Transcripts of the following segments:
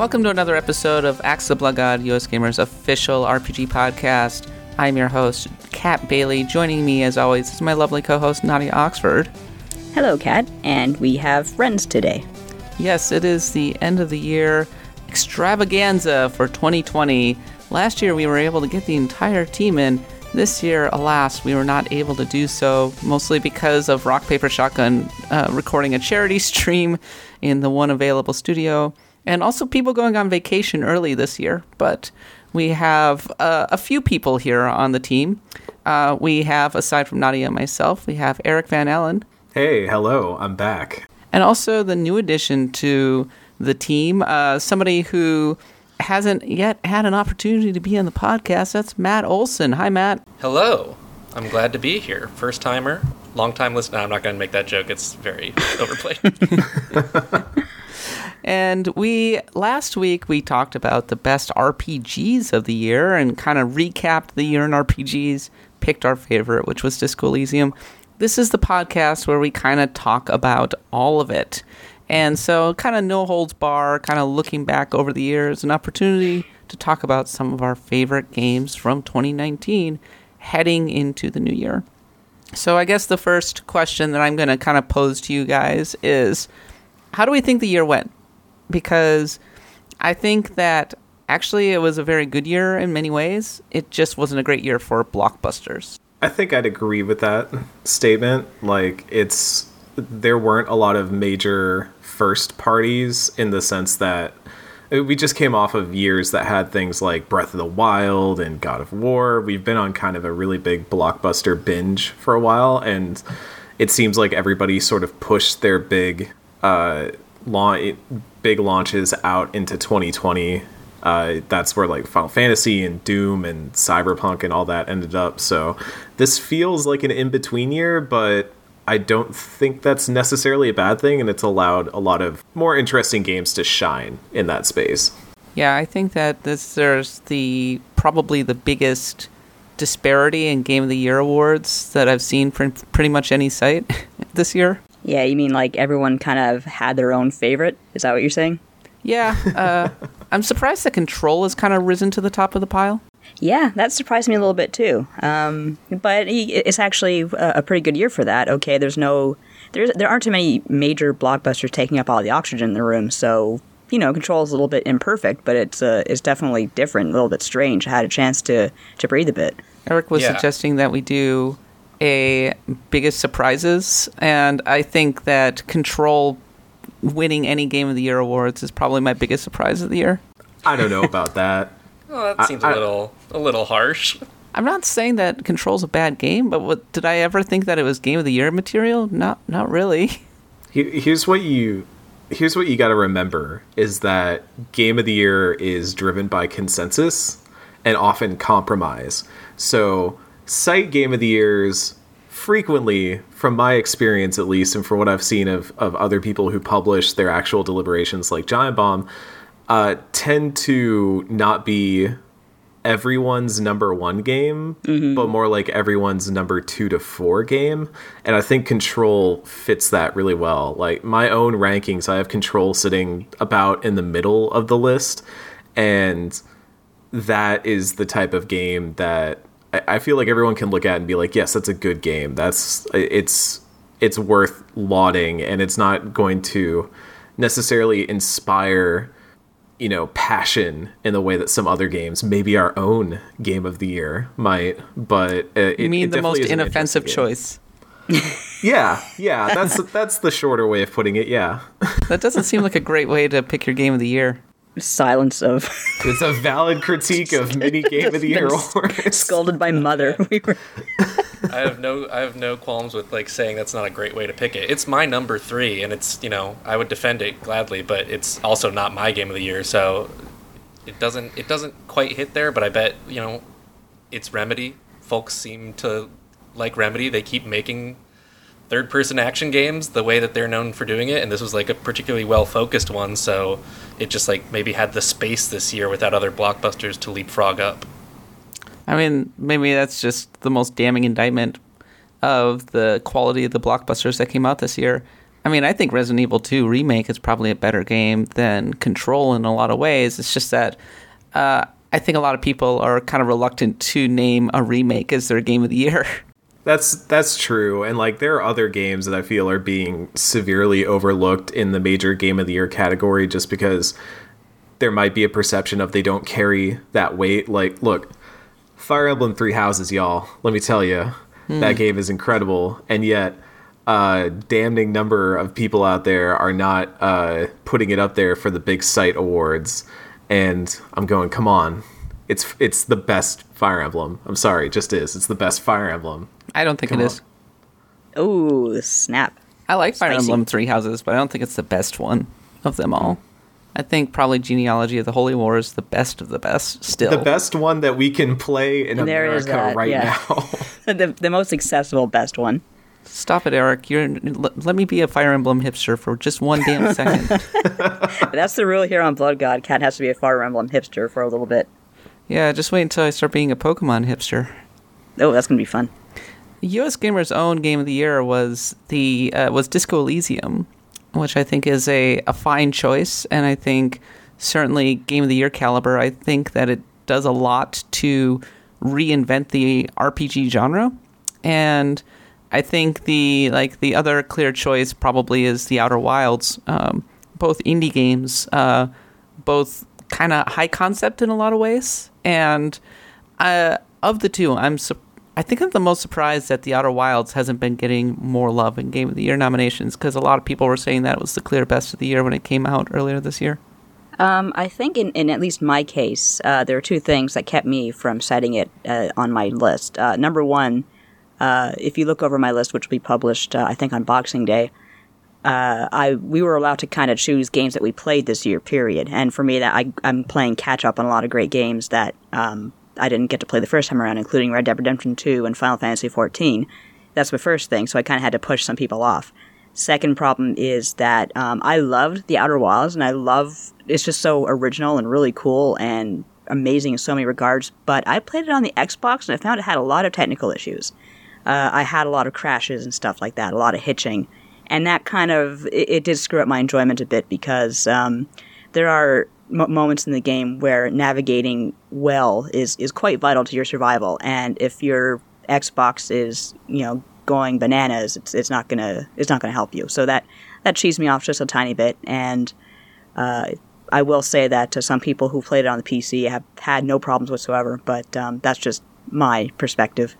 Welcome to another episode of Axe the Blood God, US Gamers official RPG podcast. I'm your host, Kat Bailey. Joining me, as always, is my lovely co host, Nadia Oxford. Hello, Kat, and we have friends today. Yes, it is the end of the year extravaganza for 2020. Last year, we were able to get the entire team in. This year, alas, we were not able to do so, mostly because of Rock Paper Shotgun uh, recording a charity stream in the one available studio and also people going on vacation early this year. But we have uh, a few people here on the team. Uh, we have, aside from Nadia and myself, we have Eric Van Allen. Hey, hello, I'm back. And also the new addition to the team, uh, somebody who hasn't yet had an opportunity to be on the podcast. That's Matt Olson. Hi, Matt. Hello. I'm glad to be here. First timer, long time listener. I'm not going to make that joke. It's very overplayed. And we last week we talked about the best RPGs of the year and kind of recapped the year in RPGs, picked our favorite, which was Disco Elysium. This is the podcast where we kind of talk about all of it. And so kind of no holds bar, kind of looking back over the years, an opportunity to talk about some of our favorite games from 2019 heading into the new year. So I guess the first question that I'm going to kind of pose to you guys is how do we think the year went? Because I think that actually it was a very good year in many ways. It just wasn't a great year for blockbusters. I think I'd agree with that statement. Like, it's there weren't a lot of major first parties in the sense that we just came off of years that had things like Breath of the Wild and God of War. We've been on kind of a really big blockbuster binge for a while, and it seems like everybody sort of pushed their big uh, launch, big launches out into 2020. Uh, that's where like Final Fantasy and Doom and Cyberpunk and all that ended up. So this feels like an in between year, but I don't think that's necessarily a bad thing, and it's allowed a lot of more interesting games to shine in that space. Yeah, I think that this there's the probably the biggest disparity in Game of the Year awards that I've seen from pretty much any site this year. Yeah, you mean like everyone kind of had their own favorite? Is that what you're saying? Yeah, uh, I'm surprised that Control has kind of risen to the top of the pile. Yeah, that surprised me a little bit too. Um, but it's actually a pretty good year for that. Okay, there's no, there's there aren't too many major blockbusters taking up all the oxygen in the room, so you know, Control is a little bit imperfect, but it's uh, it's definitely different, a little bit strange. I had a chance to to breathe a bit. Eric was yeah. suggesting that we do a biggest surprises, and I think that Control winning any Game of the Year awards is probably my biggest surprise of the year. I don't know about that. well, that seems I, a little a little harsh. I'm not saying that Control's a bad game, but what did I ever think that it was Game of the Year material? Not not really. Here's what you here's what you got to remember is that Game of the Year is driven by consensus and often compromise. So cite game of the years frequently from my experience at least and from what i've seen of, of other people who publish their actual deliberations like giant bomb uh, tend to not be everyone's number one game mm-hmm. but more like everyone's number two to four game and i think control fits that really well like my own rankings i have control sitting about in the middle of the list and that is the type of game that I feel like everyone can look at and be like, yes, that's a good game. That's it's it's worth lauding, and it's not going to necessarily inspire you know passion in the way that some other games, maybe our own game of the year, might. But uh, it, you mean the most inoffensive choice? yeah, yeah, that's that's the shorter way of putting it. Yeah, that doesn't seem like a great way to pick your game of the year silence of it's a valid critique of mini game of the year awards. scolded by mother. We were i have no i have no qualms with like saying that's not a great way to pick it. It's my number three and it's you know i would defend it gladly but it's also not my game of the year so it doesn't it doesn't quite hit there but i bet you know it's remedy folks seem to like remedy. They keep making third person action games the way that they're known for doing it and this was like a particularly well focused one so it just like maybe had the space this year without other blockbusters to leapfrog up i mean maybe that's just the most damning indictment of the quality of the blockbusters that came out this year I mean, I think Resident Evil 2 Remake is probably a better game than Control in a lot of ways. It's just that uh, I think a lot of people are kind of reluctant to name a remake as their game of the year. That's that's true, and like there are other games that I feel are being severely overlooked in the major game of the year category, just because there might be a perception of they don't carry that weight. Like, look, Fire Emblem Three Houses, y'all. Let me tell you, that game is incredible, and yet a damning number of people out there are not uh, putting it up there for the big site awards. And I'm going, come on, it's it's the best Fire Emblem. I'm sorry, it just is. It's the best Fire Emblem. I don't think Come it on. is. Oh, snap. I like Fire Spicy. Emblem Three Houses, but I don't think it's the best one of them all. I think probably Genealogy of the Holy War is the best of the best still. The best one that we can play in There America is that, right yeah. now. the, the most accessible, best one. Stop it, Eric. You're let, let me be a Fire Emblem hipster for just one damn second. That's the rule here on Blood God. Kat has to be a Fire Emblem hipster for a little bit. Yeah, just wait until I start being a Pokemon hipster. Oh, that's gonna be fun. U.S. Gamer's own game of the year was the uh, was Disco Elysium, which I think is a, a fine choice, and I think certainly game of the year caliber. I think that it does a lot to reinvent the RPG genre, and I think the like the other clear choice probably is the Outer Wilds. Um, both indie games, uh, both kind of high concept in a lot of ways, and uh, of the two, I'm su- I think I'm the most surprised that The Outer Wilds hasn't been getting more love in Game of the Year nominations because a lot of people were saying that it was the clear best of the year when it came out earlier this year. Um, I think in, in at least my case, uh, there are two things that kept me from setting it uh, on my list. Uh, number one, uh, if you look over my list, which will be published, uh, I think on Boxing Day, uh, I we were allowed to kind of choose games that we played this year. Period. And for me, that I, I'm playing catch up on a lot of great games that um, I didn't get to play the first time around, including Red Dead Redemption 2 and Final Fantasy 14. That's my first thing. So I kind of had to push some people off. Second problem is that um, I loved The Outer Wilds, and I love it's just so original and really cool and amazing in so many regards. But I played it on the Xbox, and I found it had a lot of technical issues. Uh, I had a lot of crashes and stuff like that, a lot of hitching, and that kind of it, it did screw up my enjoyment a bit because um, there are m- moments in the game where navigating well is is quite vital to your survival, and if your Xbox is you know going bananas, it's it's not gonna it's not gonna help you. So that that cheesed me off just a tiny bit, and uh, I will say that to some people who played it on the PC have had no problems whatsoever. But um, that's just my perspective.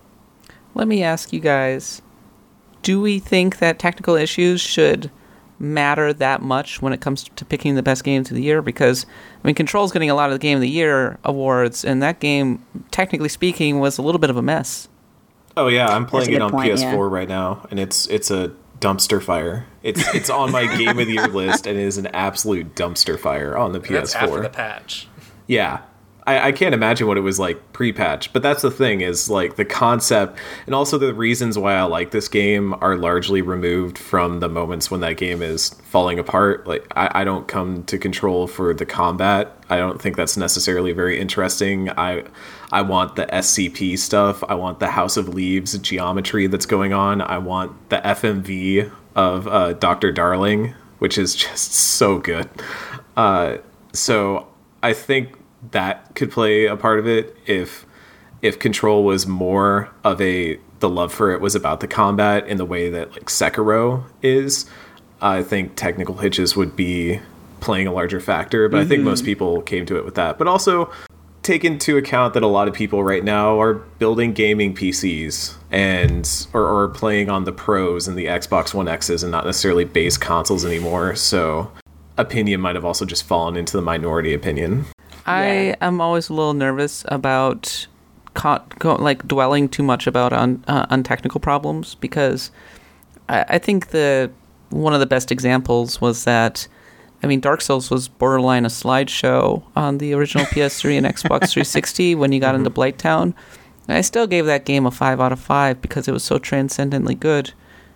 Let me ask you guys do we think that technical issues should matter that much when it comes to picking the best games of the year? Because, I mean, Control's getting a lot of the Game of the Year awards, and that game, technically speaking, was a little bit of a mess. Oh yeah, I'm playing it on point, PS4 yeah. right now, and it's it's a dumpster fire. It's it's on my game of the year list, and it is an absolute dumpster fire on the PS4. That's after PS4. the patch. Yeah. I, I can't imagine what it was like pre-patch, but that's the thing is like the concept and also the reasons why I like this game are largely removed from the moments when that game is falling apart. Like I, I don't come to control for the combat. I don't think that's necessarily very interesting. I I want the SCP stuff. I want the House of Leaves geometry that's going on. I want the FMV of uh, Doctor Darling, which is just so good. Uh, so I think that could play a part of it if if control was more of a the love for it was about the combat in the way that like Sekiro is. I think technical hitches would be playing a larger factor, but I think most mm-hmm. people came to it with that. But also take into account that a lot of people right now are building gaming PCs and or, or playing on the pros and the Xbox One X's and not necessarily base consoles anymore. So opinion might have also just fallen into the minority opinion. I am always a little nervous about co- go, like dwelling too much about on uh, on technical problems because I, I think the one of the best examples was that I mean Dark Souls was borderline a slideshow on the original PS3 and Xbox 360 when you got into Blighttown. And I still gave that game a five out of five because it was so transcendently good,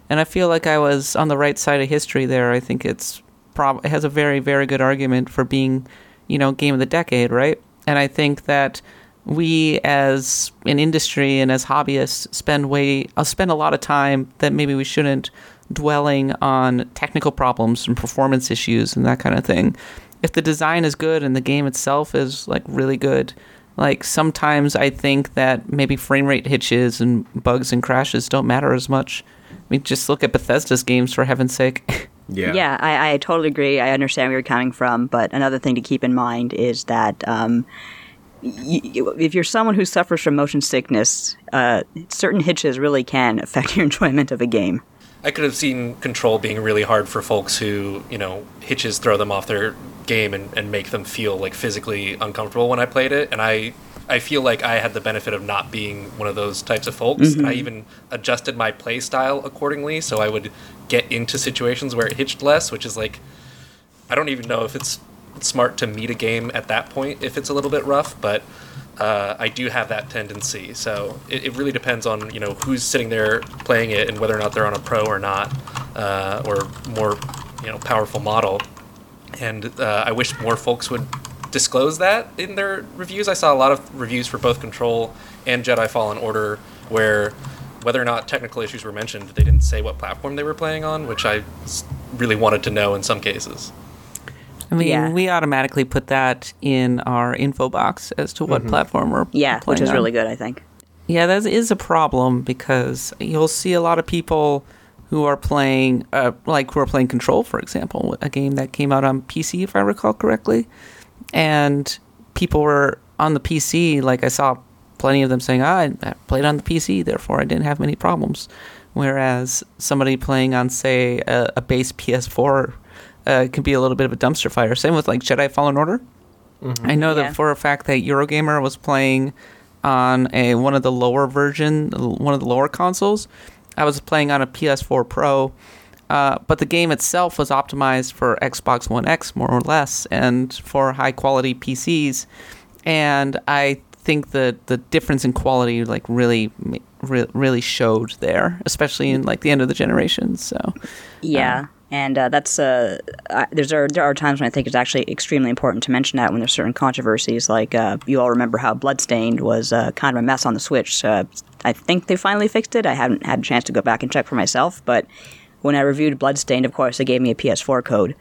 and I feel like I was on the right side of history there. I think it's prob- it has a very very good argument for being you know game of the decade right and i think that we as an industry and as hobbyists spend way uh, spend a lot of time that maybe we shouldn't dwelling on technical problems and performance issues and that kind of thing. If the design is good and the game itself is like really good, like sometimes I think that maybe frame rate hitches and bugs and crashes don't matter as much. I mean, just look at Bethesda's games for heaven's sake. Yeah. Yeah, I, I totally agree. I understand where you're coming from, but another thing to keep in mind is that um, y- y- if you're someone who suffers from motion sickness, uh, certain hitches really can affect your enjoyment of a game. I could have seen Control being really hard for folks who, you know, hitches throw them off their game and, and make them feel like physically uncomfortable when I played it. And I, I feel like I had the benefit of not being one of those types of folks. And I even adjusted my play style accordingly so I would get into situations where it hitched less, which is like, I don't even know if it's smart to meet a game at that point if it's a little bit rough, but uh, I do have that tendency. So it, it really depends on you know who's sitting there playing it and whether or not they're on a pro or not, uh, or more you know powerful model. And uh, I wish more folks would disclose that in their reviews. I saw a lot of reviews for both Control and Jedi Fallen Order where whether or not technical issues were mentioned, they didn't say what platform they were playing on, which I really wanted to know in some cases. I mean, Yeah. we automatically put that in our info box as to what platform we're Yeah, playing which is on. really good, I think. Yeah, that is a problem because you'll see a lot of people who are playing, uh, like who are playing Control, for example, a game that came out on PC, if I recall correctly, and people were on the PC. Like I saw plenty of them saying, ah, "I I played on the PC, therefore I didn't have many problems." Whereas somebody playing on, say, a, a base PS4 uh, can be a little bit of a dumpster fire. Same with like Jedi Fallen Order. I know Yeah. that for a fact that Eurogamer was playing on a one of the lower version, one of the lower consoles. I was playing on a PS4 Pro, uh, but the game itself was optimized for Xbox One X more or less, and for high quality PCs. And I think that the difference in quality like really, re- really showed there, especially in like the end of the generation. So Yeah, and uh, that's uh, I, there's are, there are times when I think it's actually extremely important to mention that when there's certain controversies. Like uh, you all remember how Bloodstained was uh, kind of a mess on the Switch. Uh, I think they finally fixed it. I haven't had a chance to go back and check for myself, but when I reviewed Bloodstained, of course, they gave me a PS4 code.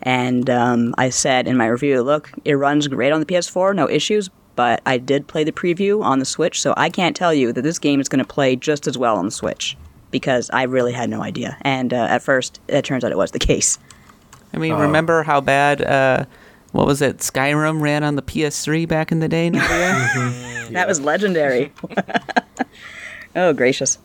And um, I said in my review, look, it runs great on the PS4, no issues, but I did play the preview on the Switch, so I can't tell you that this game is going to play just as well on the Switch because I really had no idea. And uh, at first, it turns out it was the case. I mean, remember how bad uh, what was it? Skyrim ran on the PS3 back in the day, Nadia. That was legendary. oh, gracious.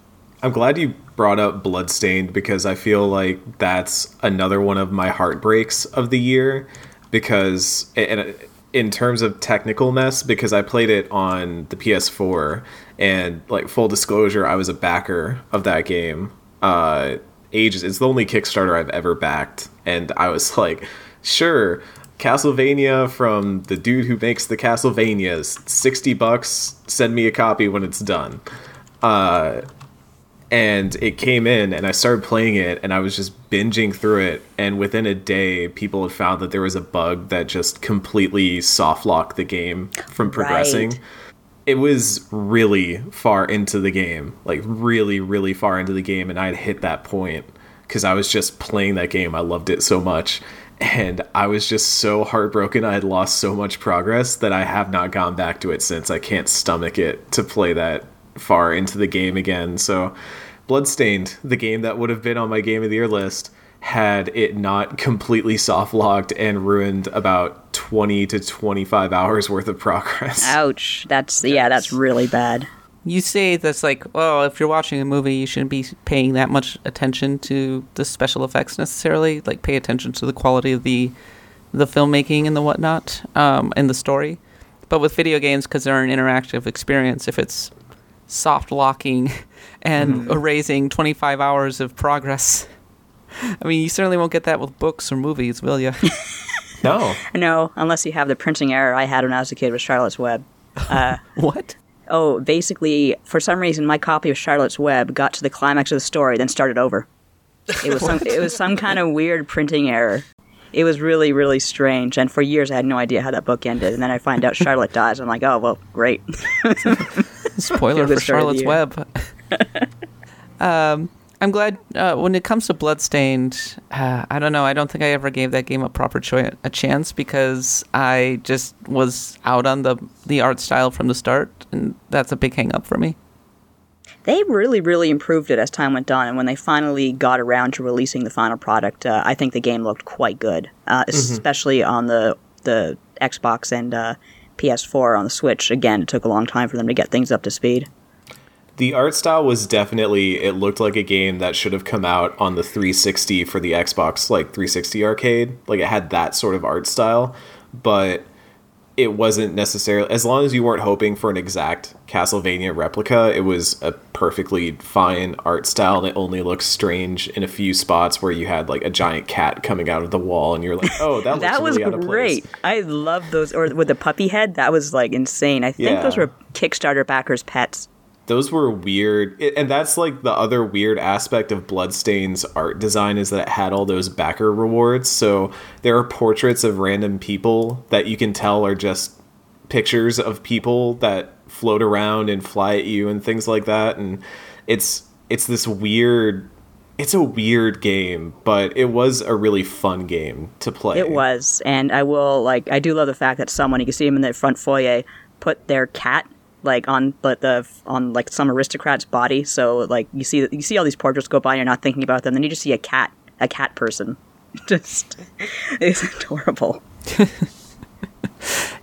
I'm glad you brought up Bloodstained because I feel like that's another one of my heartbreaks of the year because and in terms of technical mess because I played it on the PS4 and like full disclosure I was a backer of that game uh ages it's the only Kickstarter I've ever backed and I was like sure Castlevania from the dude who makes the Castlevanias 60 bucks send me a copy when it's done and it came in and I started playing it and I was just binging through it and within a day people had found that there was a bug that just completely soft locked the game from progressing. Right. It was really far into the game, like really really far into the game and I had hit that point cuz I was just playing that game. I loved it so much and I was just so heartbroken I had lost so much progress that I have not gone back to it since. I can't stomach it to play that far into the game again. So, Bloodstained, the game that would have been on my game of the year list, had it not completely soft locked and ruined about 20 to 25 hours worth of progress. Ouch. That's yeah. That's really bad. you say that's like, well, if you're watching a movie, you shouldn't be paying that much attention to the special effects necessarily. Like, pay attention to the quality of the the filmmaking and the whatnot, um, and the story. But with video games, because they're an interactive experience, if it's soft locking and mm-hmm. erasing 25 hours of progress. I mean, you certainly won't get that with books or movies, will you? No. No, unless you have the printing error I had when I was a kid with Charlotte's Web. Uh, what? Oh, basically, for some reason, my copy of Charlotte's Web got to the climax of the story, then started over. It was some, it was some kind of weird printing error. It was really, really strange, and for years I had no idea how that book ended. And then I find out Charlotte dies. I'm like, oh well, great. Spoiler for start of the Charlotte's. Web. um, I'm glad uh, when it comes to Bloodstained, uh, I don't know. I don't think I ever gave that game a proper choi- a chance because I just was out on the the art style from the start, and that's a big hang up for me. They really, really improved it as time went on, and when they finally got around to releasing the final product, uh, I think the game looked quite good, uh, especially on the the Xbox and uh, PS4 on the Switch. Again, it took a long time for them to get things up to speed. The art style was definitely it looked like a game that should have come out on the 360 for the Xbox like 360 arcade. Like it had that sort of art style, but it wasn't necessarily as long as you weren't hoping for an exact Castlevania replica, it was a perfectly fine art style and it only looks strange in a few spots where you had like a giant cat coming out of the wall and you're like, "Oh, that, that looks was really out of place." great. I love those, or with the puppy head, that was like insane. I think Yeah. those were Kickstarter backers' pets. Those were weird. And that's like the other weird aspect of Bloodstained's art design is that it had all those backer rewards. So there are portraits of random people that you can tell are just pictures of people that float around and fly at you and things like that. And it's it's this weird it's a weird game but it was a really fun game to play. It was, and I will like. I do love the fact that someone you can see them in the front foyer put their cat like on but the on like some aristocrat's body. So like you see you see all these portraits go by, and you're not thinking about them. Then you just see a cat, a cat person. Just it's adorable.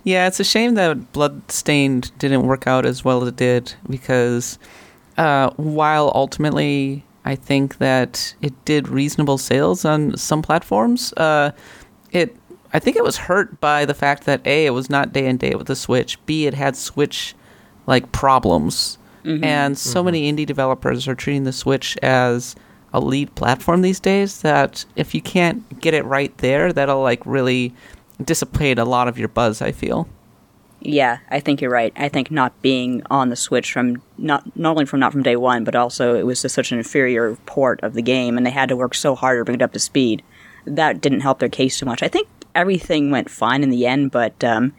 Yeah, it's a shame that Bloodstained didn't work out as well as it did because uh, while ultimately I think that it did reasonable sales on some platforms, uh, it I think it was hurt by the fact that a it was not day and date with the Switch, b it had Switch like problems, and so many indie developers are treating the Switch as a lead platform these days that if you can't get it right there, that'll like really dissipate a lot of your buzz. I feel. Yeah, I think you're right. I think not being on the Switch from not not only from not from day one, but also it was just such an inferior port of the game, and they had to work so hard to bring it up to speed. That didn't help their case too much. I think everything went fine in the end, but um,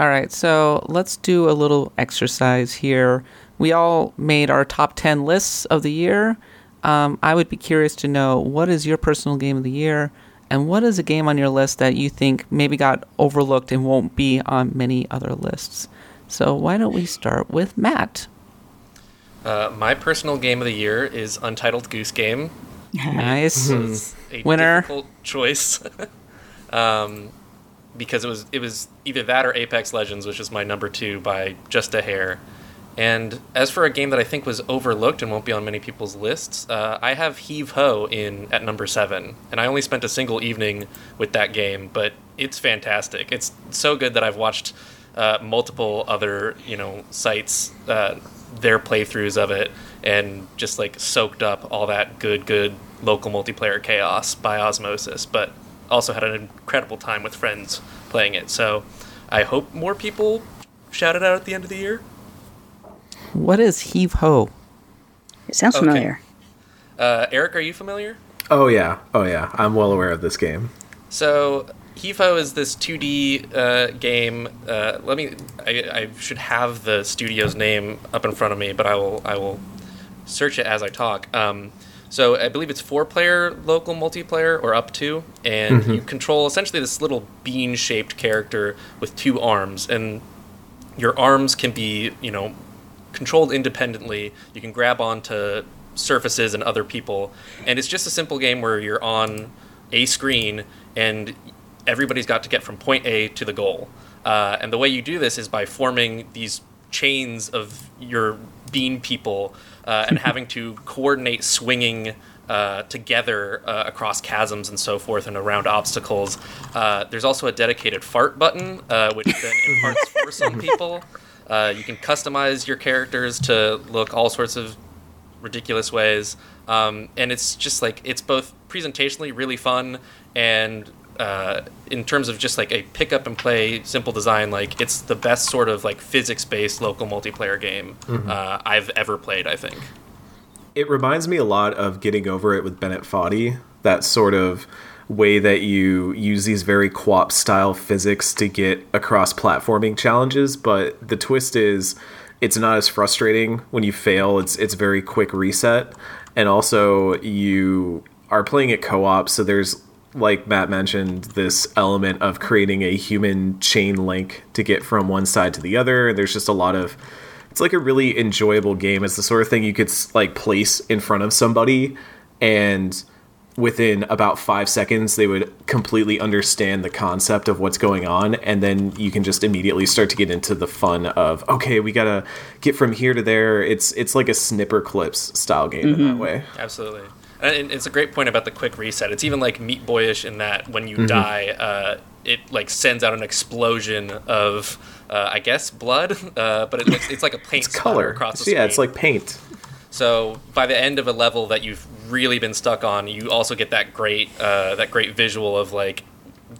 All right, so let's do a little exercise here. We all made our top 10 lists of the year. Um, I would be curious to know what is your personal game of the year, and what is a game on your list that you think maybe got overlooked and won't be on many other lists? So, why don't we start with Matt? Uh, my personal game of the year is Untitled Goose Game. Nice. Winner. difficult choice. um, because it was it was either that or Apex Legends, which is my number two by just a hair. And as for a game that I think was overlooked and won't be on many people's lists, uh, I have Heave Ho in at number seven, and I only spent a single evening with that game, but it's fantastic. It's so good that I've watched uh, multiple other you know sites uh, their playthroughs of it and just like soaked up all that good good local multiplayer chaos by osmosis. But also had an incredible time with friends playing it. So I hope more people shout it out at the end of the year. What is Heave Ho? it sounds Okay. familiar. Uh, Eric, are you familiar? oh yeah oh yeah i'm well aware of this game So heave ho is this 2D uh, game. Uh, let me. I, I should have the studio's name up in front of me, but I will. I will search it as I talk. Um, so I believe it's four-player local multiplayer or up to, and you control essentially this little bean-shaped character with two arms, and your arms can be, you know, controlled independently. You can grab onto surfaces and other people, and it's just a simple game where you're on a screen and everybody's got to get from point A to the goal. Uh, and the way you do this is by forming these chains of your bean people uh, and having to coordinate swinging uh, together uh, across chasms and so forth and around obstacles. Uh, there's also a dedicated fart button, uh, which then imparts force on people. Uh, you can customize your characters to look all sorts of ridiculous ways. Um, and it's just like it's both presentationally really fun and uh, in terms of just like a pick up and play simple design, like it's the best sort of like physics based local multiplayer game uh, I've ever played. I think. It reminds me a lot of getting over it with Bennett Foddy. That sort of way that you use these very co-op style physics to get across platforming challenges, but the twist is it's not as frustrating when you fail. It's it's very quick reset, and also you are playing it co-op, so there's like Matt mentioned, this element of creating a human chain link to get from one side to the other. There's just a lot of it's like a really enjoyable game. It's the sort of thing you could like place in front of somebody and within about five seconds they would completely understand the concept of what's going on and then you can just immediately start to get into the fun of okay we gotta get from here to there it's it's like a Snipperclips style game mm-hmm. in that way absolutely and it's a great point about the quick reset it's even like meat boyish in that when you mm-hmm. die uh, it like sends out an explosion of uh, I guess blood, uh, but it looks it's like a paint it's color across the screen. Yeah, it's like paint. So by the end of a level that you've really been stuck on, you also get that great uh, that great visual of like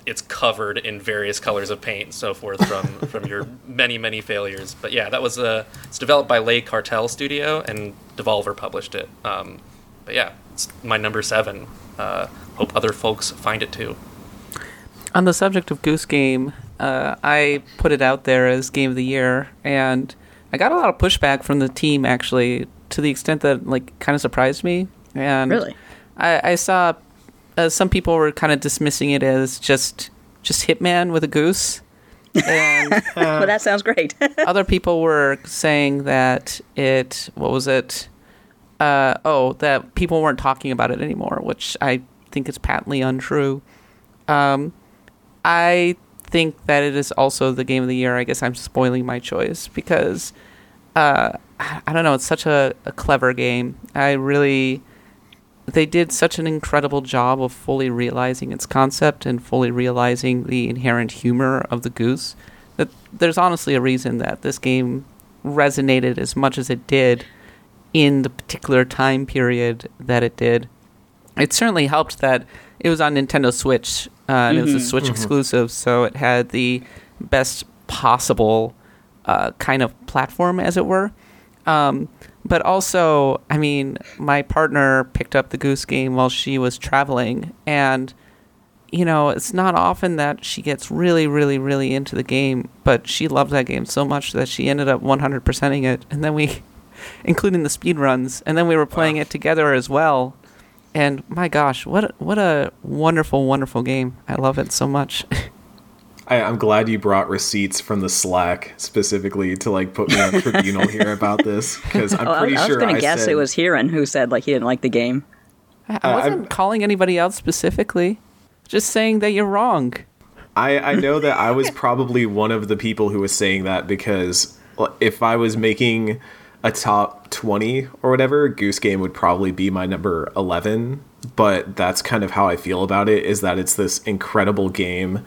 it's covered in various colors of paint and so forth from from your many many failures. But yeah, that was uh, it's developed by Le Cartel Studio and Devolver published it. Um, but yeah, it's my number seven. Uh, hope other folks find it too. On the subject of Goose Game, uh, I put it out there as game of the year, and I got a lot of pushback from the team actually, to the extent that like kind of surprised me. And really, I, I saw uh, some people were kind of dismissing it as just just Hitman with a goose. And well, that sounds great. other people were saying that it what was it? Uh, oh, that people weren't talking about it anymore, which I think is patently untrue. Um, I think that it is also the game of the year. I guess I'm spoiling my choice because uh, I don't know. It's such a, a clever game. I really they did such an incredible job of fully realizing its concept and fully realizing the inherent humor of the goose that there's honestly a reason that this game resonated as much as it did in the particular time period that it did. It certainly helped that it was on Nintendo Switch uh, and mm-hmm. it was a mm-hmm. Switch mm-hmm. exclusive, so it had the best possible uh, kind of platform, as it were. Um, but also, I mean, my partner picked up the Goose Game while she was traveling, and you know, it's not often that she gets really, really, really into the game, but she loved that game so much that she ended up 100%ing it, and then we, including the speed runs, and then we were playing wow. it together as well and my gosh, what a, what a wonderful, wonderful game! I love it so much. I, am glad you brought receipts from the Slack specifically to like put me on tribunal here about this because I'm oh, pretty I, sure. I was going to guess said, it was Hirun who said like he didn't like the game. I, I uh, wasn't calling anybody out specifically, just saying that you're wrong. I, I know that I was probably one of the people who was saying that because if I was making a top 20 or whatever, Goose Game would probably be my number 11. But that's kind of how I feel about it is that it's this incredible game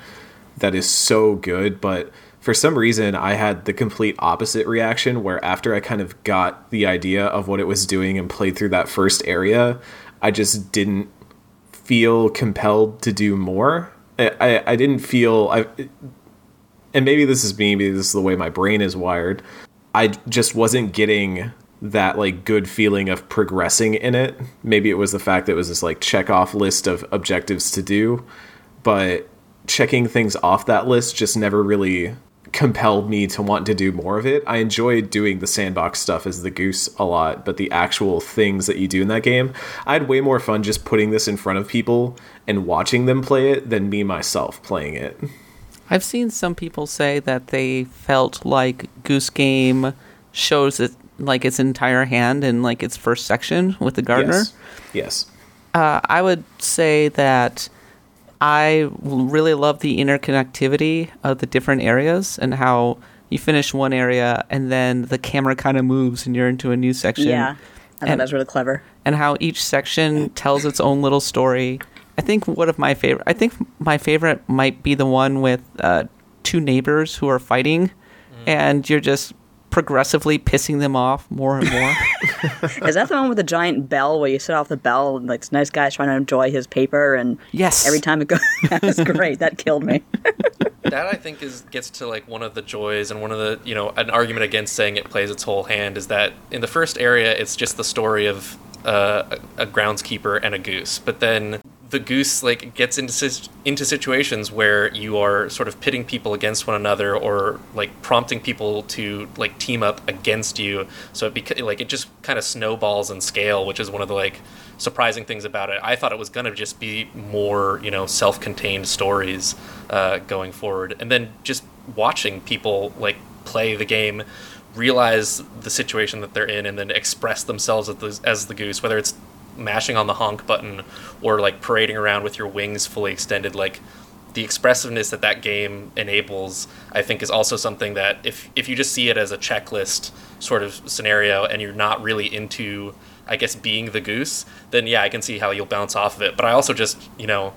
that is so good. But for some reason, I had the complete opposite reaction where after I kind of got the idea of what it was doing and played through that first area, I just didn't feel compelled to do more. I, I, I didn't feel. I, and maybe this is me, maybe this is the way my brain is wired I just wasn't getting that like good feeling of progressing in it. Maybe it was the fact that it was this like check off list of objectives to do, but checking things off that list just never really compelled me to want to do more of it. I enjoyed doing the sandbox stuff as the goose a lot, but the actual things that you do in that game, I had way more fun just putting this in front of people and watching them play it than me myself playing it. I've seen some people say that they felt like Goose Game shows it like its entire hand in like its first section with the gardener. Yes. yes. Uh, I would say that I really love the interconnectivity of the different areas and how you finish one area and then the camera kind of moves and you're into a new section. Yeah. I thought that was really clever. And how each section tells its own little story I think one of my favorite. I think my favorite might be the one with uh, two neighbors who are fighting, mm. and you're just progressively pissing them off more and more. Is that the one with the giant bell where you set off the bell and like this nice guy's trying to enjoy his paper and yes, every time it goes, that's great. That killed me. that I think is gets to like one of the joys and one of the you know an argument against saying it plays its whole hand is that in the first area it's just the story of uh, a groundskeeper and a goose, but then the goose like gets into into situations where you are sort of pitting people against one another or like prompting people to like team up against you. So it beca- like it just kind of snowballs in scale which is one of the like surprising things about it. I thought it was going to just be more you know self-contained stories uh, going forward. And then just watching people like play the game realize the situation that they're in and then express themselves as the, as the goose whether it's mashing on the honk button or like parading around with your wings fully extended like the expressiveness that that game enables i think is also something that if if you just see it as a checklist sort of scenario and you're not really into i guess being the goose then yeah i can see how you'll bounce off of it. But i also just you know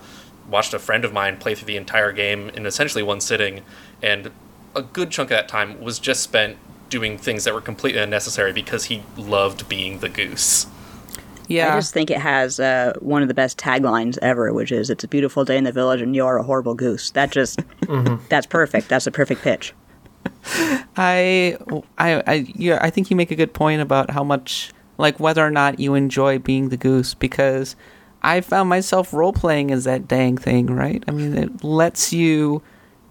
watched a friend of mine play through the entire game in essentially one sitting and a good chunk of that time was just spent doing things that were completely unnecessary because he loved being the goose Yeah. I just think it has uh, one of the best taglines ever, which is "It's a beautiful day in the village, and you're a horrible goose." That just that's perfect. That's a perfect pitch. I, I, I, yeah, I think you make a good point about how much, like, whether or not you enjoy being the goose, because I found myself role playing as that dang thing, right? I mean, it lets you,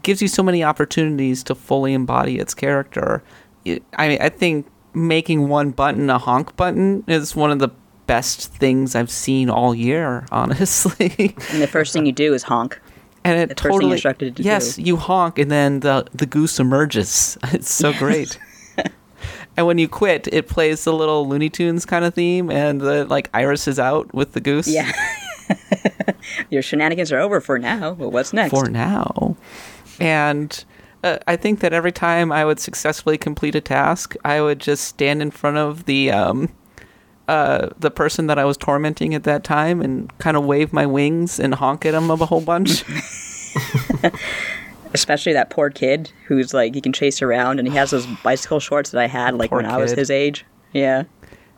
gives you so many opportunities to fully embody its character. It, I mean, I think making one button a honk button is one of the best things I've seen all year, honestly. And the first thing you do is honk. and it The totally instructed to yes do. you honk and then the the goose emerges it's so great and when you quit it plays the little looney tunes kind of theme and the like iris is out with the goose Yeah. Your shenanigans are over for now. But what's next? for now and uh, i think that every time i would successfully complete a task i would just stand in front of the um uh, the person that I was tormenting at that time and kind of wave my wings and honk at him of a whole bunch. Especially that poor kid who's like he can chase around and he has those bicycle shorts that I had like Poor when I was his age. Yeah.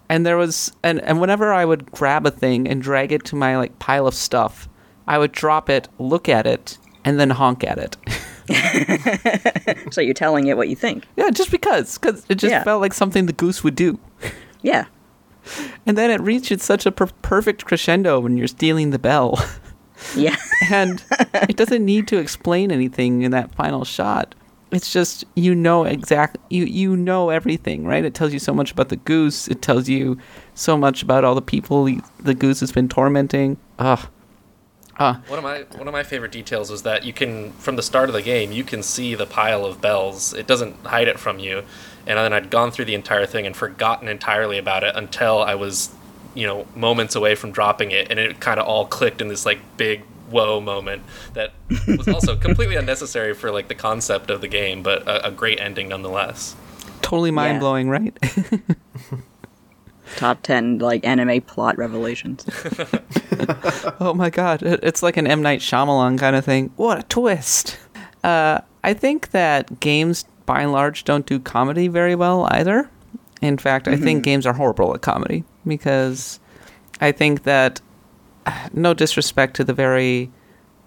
and there was and and whenever I would grab a thing and drag it to my like pile of stuff, I would drop it, look at it, and then honk at it. So you're telling it what you think. yeah, just because, because it just Yeah. felt like something the goose would do. Yeah. And then it reaches such a per- perfect crescendo when you're stealing the bell, Yeah. and it doesn't need to explain anything in that final shot. It's just you know exactly you you know everything, right? It tells you so much about the goose. It tells you so much about all the people he- the goose has been tormenting. Ugh. Ah, One of my one of my favorite details is that you can from the start of the game you can see the pile of bells. It doesn't hide it from you. And then I'd gone through the entire thing and forgotten entirely about it until I was, you know, moments away from dropping it, and it kind of all clicked in this like big whoa moment that was also completely unnecessary for like the concept of the game, but a, a great ending nonetheless. totally mind blowing, right? Top ten like anime plot revelations. oh my god, it's like an M Night Shyamalan kind of thing. What a twist! Uh, I think that games, by and large, don't do comedy very well either. In fact, I think games are horrible at comedy because I think that, no disrespect to the very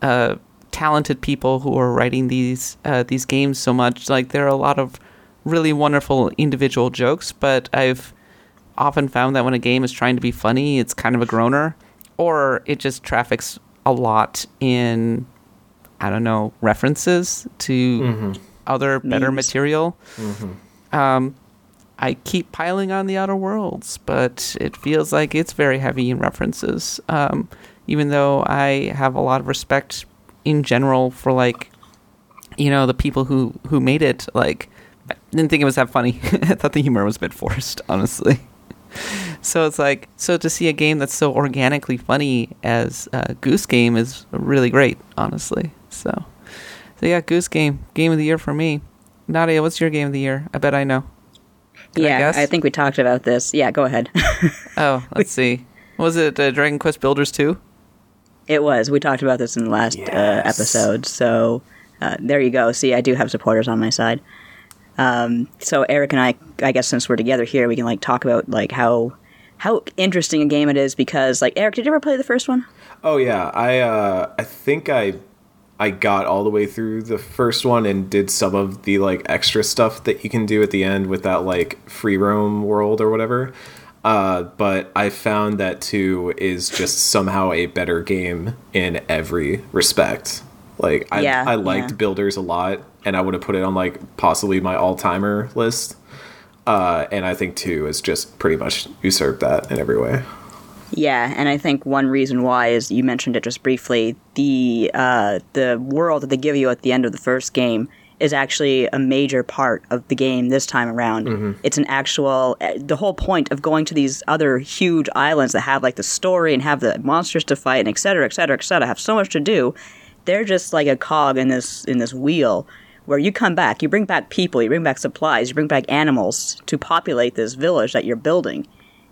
uh, talented people who are writing these uh, these games so much, like there are a lot of really wonderful individual jokes, but I've often found that when a game is trying to be funny, it's kind of a groaner, or it just traffics a lot in, I don't know, references to other better Memes. material. Um, I keep piling on the Outer Worlds, but it feels like it's very heavy in references. Um, even though I have a lot of respect in general for like, you know, the people who who made it. Like, I didn't think it was that funny. I thought the humor was a bit forced, honestly. So it's like so to see a game that's so organically funny as uh, Goose Game is really great, honestly. So, so yeah, Goose Game, game of the year for me. Nadia, what's your game of the year? I bet I know. Can I yeah, guess? I, think we talked about this. Yeah, go ahead. Oh, let's see. Was it uh, Dragon Quest Builders 2? it was. We talked about this in the last uh, episode. So uh, there you go. See, I do have supporters on my side. Um, so Eric and I, I guess since we're together here, we can like talk about like how how interesting a game it is because like Eric, did you ever play the first one? Oh yeah, I uh, I think I I got all the way through the first one and did some of the like extra stuff that you can do at the end with that like free roam world or whatever. Uh, but I found that two is just somehow a better game in every respect. Like I, Yeah, I liked yeah. Builders a lot, and I would have put it on like possibly my all timer list. Uh, and I think two is just pretty much usurped that in every way. Yeah, and I think one reason why is you mentioned it just briefly. The uh, the world that they give you at the end of the first game is actually a major part of the game this time around. It's an actual. uh, The whole point of going to these other huge islands that have like the story and have the monsters to fight and et cetera, et cetera, et cetera, have so much to do. They're just like a cog in this in this wheel where you come back, you bring back people, you bring back supplies, you bring back animals to populate this village that you're building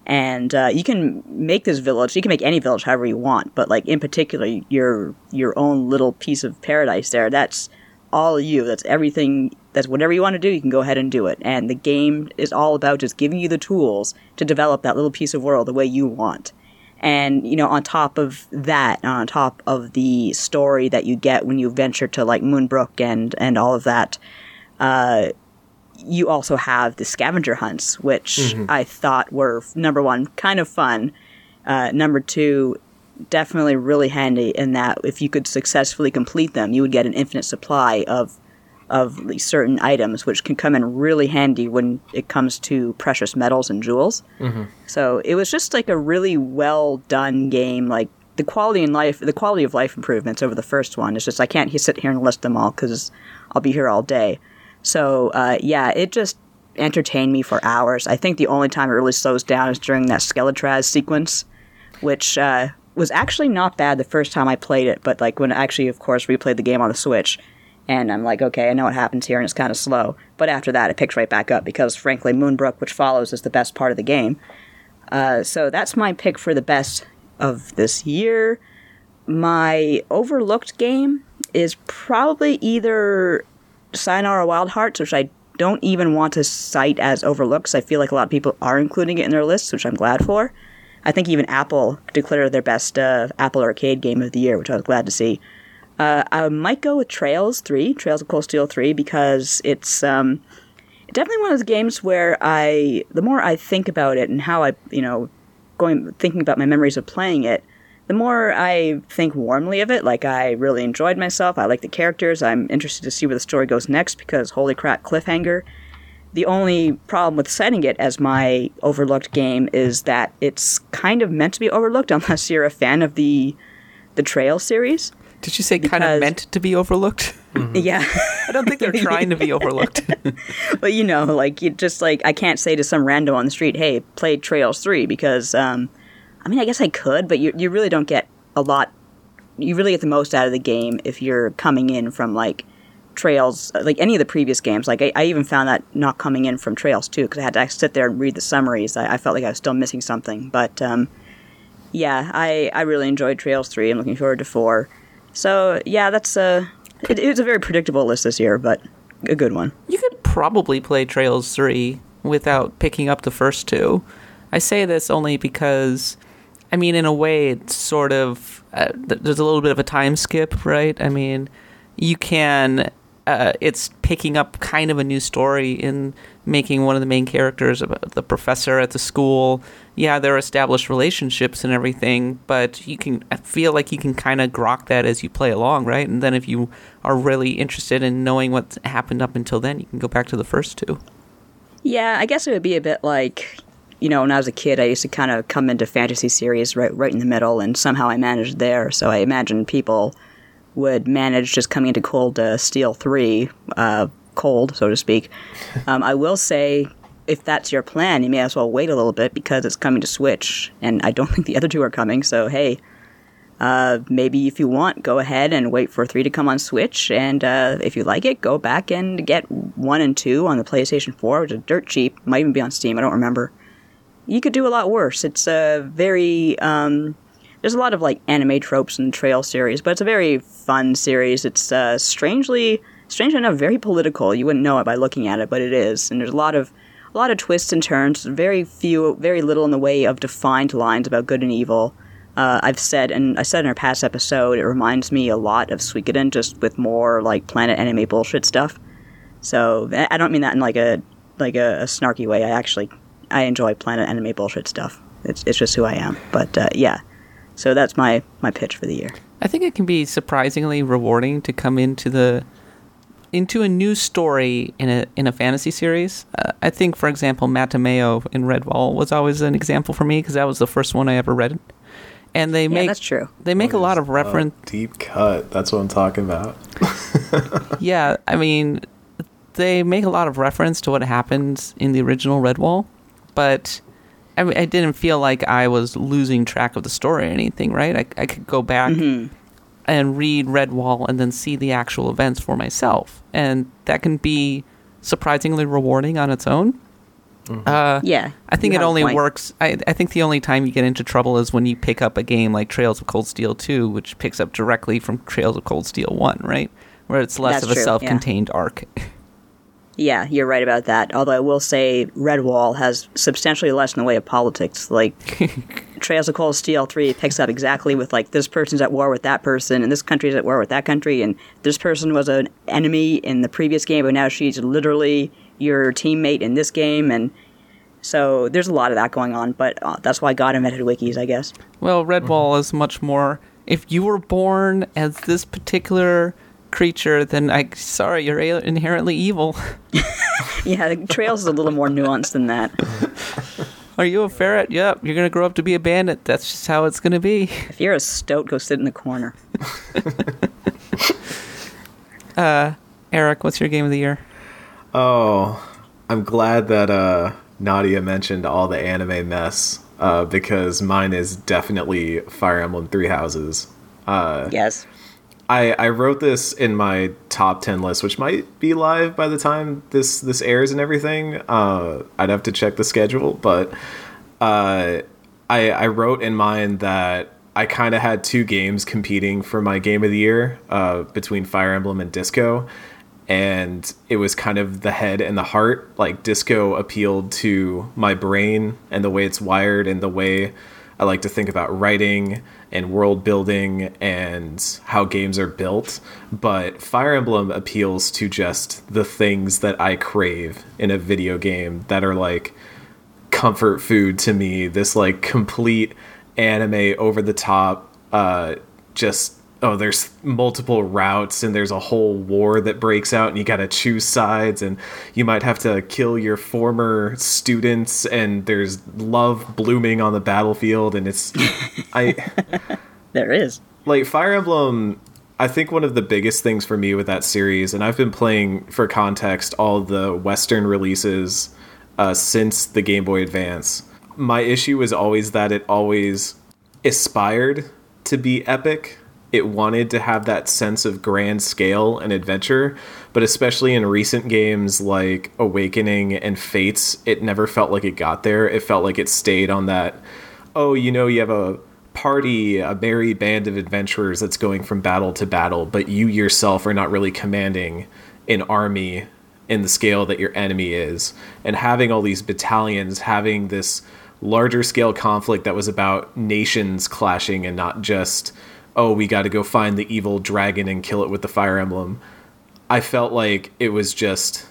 and uh, you can make this village. You can make any village however you want, but like in particular, your your own little piece of paradise there. That's all you. That's everything. That's whatever you want to do. You can go ahead and do it. And the game is all about just giving you the tools to develop that little piece of world the way you want. And you know, on top of that, on top of the story that you get when you venture to like Moonbrook and and all of that, you also have the scavenger hunts, which I thought were number one, kind of fun. Uh, number two, definitely really handy in that if you could successfully complete them, you would get an infinite supply of of certain items, which can come in really handy when it comes to precious metals and jewels. So it was just like a really well done game. Like the quality in life, the quality of life improvements over the first one It's just I can't sit here and list them all because I'll be here all day. So uh, yeah, it just entertained me for hours. I think the only time it really slows down is during that Skelkatraz sequence, which uh, was actually not bad the first time I played it, but like when I actually, of course, replayed the game on the Switch, and I'm like, okay, I know what happens here, and it's kind of slow. But after that, it picks right back up because, frankly, Moonbrook, which follows, is the best part of the game. Uh, so that's my pick for the best of this year. My overlooked game is probably either Sayonara Wild Hearts, which I don't even want to cite as overlooked I feel like a lot of people are including it in their lists, which I'm glad for. I think even Apple declared their best uh, Apple Arcade game of the year, which I was glad to see. Uh, I might go with Trails 3, Trails of Cold Steel 3, because it's um, definitely one of those games where I, the more I think about it and how I, you know, going thinking about my memories of playing it, the more I think warmly of it. Like I really enjoyed myself. I like the characters. I'm interested to see where the story goes next because holy crap, cliffhanger. The only problem with citing it as my overlooked game is that it's kind of meant to be overlooked unless you're a fan of the the Trail series. Did you say kind of meant to be overlooked? Yeah. I don't think they're trying to be overlooked. but you know, like you just like I can't say to some random on the street, "Hey, play Trails 3 because um I mean, I guess I could, but you you really don't get a lot you really get the most out of the game if you're coming in from like Trails like any of the previous games. Like I, I even found that not coming in from Trails 2 because I had to sit there and read the summaries. I, I felt like I was still missing something, but um yeah, I I really enjoyed Trails 3. I'm looking forward to 4. So, yeah, that's a it, it was a very predictable list this year, but a good one. you could probably play Trails 3 without picking up the first two. I say this only because, I mean, in a way, it's sort of, uh, there's a little bit of a time skip, right? I mean, you can, uh, it's picking up kind of a new story in making one of the main characters the professor at the school. Yeah, there are established relationships and everything, but you can, I feel like you can kind of grok that as you play along, right? And then if you are really interested in knowing what happened up until then, you can go back to the first two. Yeah, I guess it would be a bit like, you know, when I was a kid, I used to kind of come into fantasy series right, right in the middle, and somehow I managed there. So I imagine people would manage just coming into Cold uh, Steel 3, uh, cold, so to speak. Um, I will say, if that's your plan, you may as well wait a little bit because it's coming to Switch, and I don't think the other two are coming, so hey. Uh, maybe if you want, go ahead and wait for three to come on Switch, and uh, if you like it, go back and get one and two on the PlayStation 4, which is dirt cheap. Might even be on Steam. I don't remember. You could do a lot worse. It's a very um, there's a lot of like anime tropes in the Trail series, but it's a very fun series. It's uh, strangely, strangely enough, very political. You wouldn't know it by looking at it, but it is. And there's a lot of a lot of twists and turns. Very few, very little in the way of defined lines about good and evil. Uh, I've said, and I said in our past episode, it reminds me a lot of Suikoden, just with more like planet anime bullshit stuff. So I I don't mean that in like a like a, a snarky way. I actually I enjoy planet anime bullshit stuff. It's it's just who I am. But uh, yeah, so that's my my pitch for the year. I think it can be surprisingly rewarding to come into the into a new story in a in a fantasy series. Uh, I think, for example, Mattimeo in Redwall was always an example for me because that was the first one I ever read. And they Yeah, make that's true. They make a lot of reference. deep cut. That's what I'm talking about. Yeah, I mean, they make a lot of reference to what happens in the original Redwall, but I mean, I didn't feel like I was losing track of the story or anything. Right? I I could go back and read Redwall and then see the actual events for myself, and that can be surprisingly rewarding on its own. Uh, Yeah, I think it only works. I, I think the only time you get into trouble is when you pick up a game like Trails of Cold Steel 2, which picks up directly from Trails of Cold Steel 1, right? Where it's less That's of a true, yeah. self contained arc. Yeah, you're right about that. Although I will say Redwall has substantially less in the way of politics. Like Trails of Cold Steel 3 picks up exactly with like this person's at war with that person and this country's at war with that country and this person was an enemy in the previous game but now she's literally your teammate in this game and so there's a lot of that going on, but uh, that's why God invented wikis, I guess. Well, Redwall is much more. If you were born as this particular creature, then I sorry, you're inherently evil. Yeah, the Trails is a little more nuanced than that. Are you a ferret? Yep, you're gonna grow up to be a bandit. That's just how it's gonna be. If you're a stoat, go sit in the corner. Eric, what's your game of the year? Oh, I'm glad that uh, Nadia mentioned all the anime mess uh, because mine is definitely Fire Emblem Three Houses. yes. I, I wrote this in my top 10 list which might be live by the time this this airs and everything. Uh, i'd have to check the schedule but uh, I, I wrote in mind that i kind of had two games competing for my game of the year uh, between fire emblem and disco and it was kind of the head and the heart. Like disco appealed to my brain and the way it's wired and the way i like to think about writing and world building and how games are built but fire emblem appeals to just the things that i crave in a video game that are like comfort food to me. This like complete anime over the top uh just oh there's multiple routes and there's a whole war that breaks out and you got to choose sides and you might have to kill your former students and there's love blooming on the battlefield and it's i There is. like Fire Emblem, I think one of the biggest things for me with that series, and I've been playing for context all the Western releases uh, since the Game Boy Advance. My issue was always that it always aspired to be epic. It wanted to have that sense of grand scale and adventure, but especially in recent games like Awakening and Fates, it never felt like it got there. It felt like it stayed on that, oh, you know, you have a party, a merry band of adventurers that's going from battle to battle, but you yourself are not really commanding an army in the scale that your enemy is. And having all these battalions, having this larger scale conflict that was about nations clashing and not just, oh, we got to go find the evil dragon and kill it with the fire emblem. I felt like it was just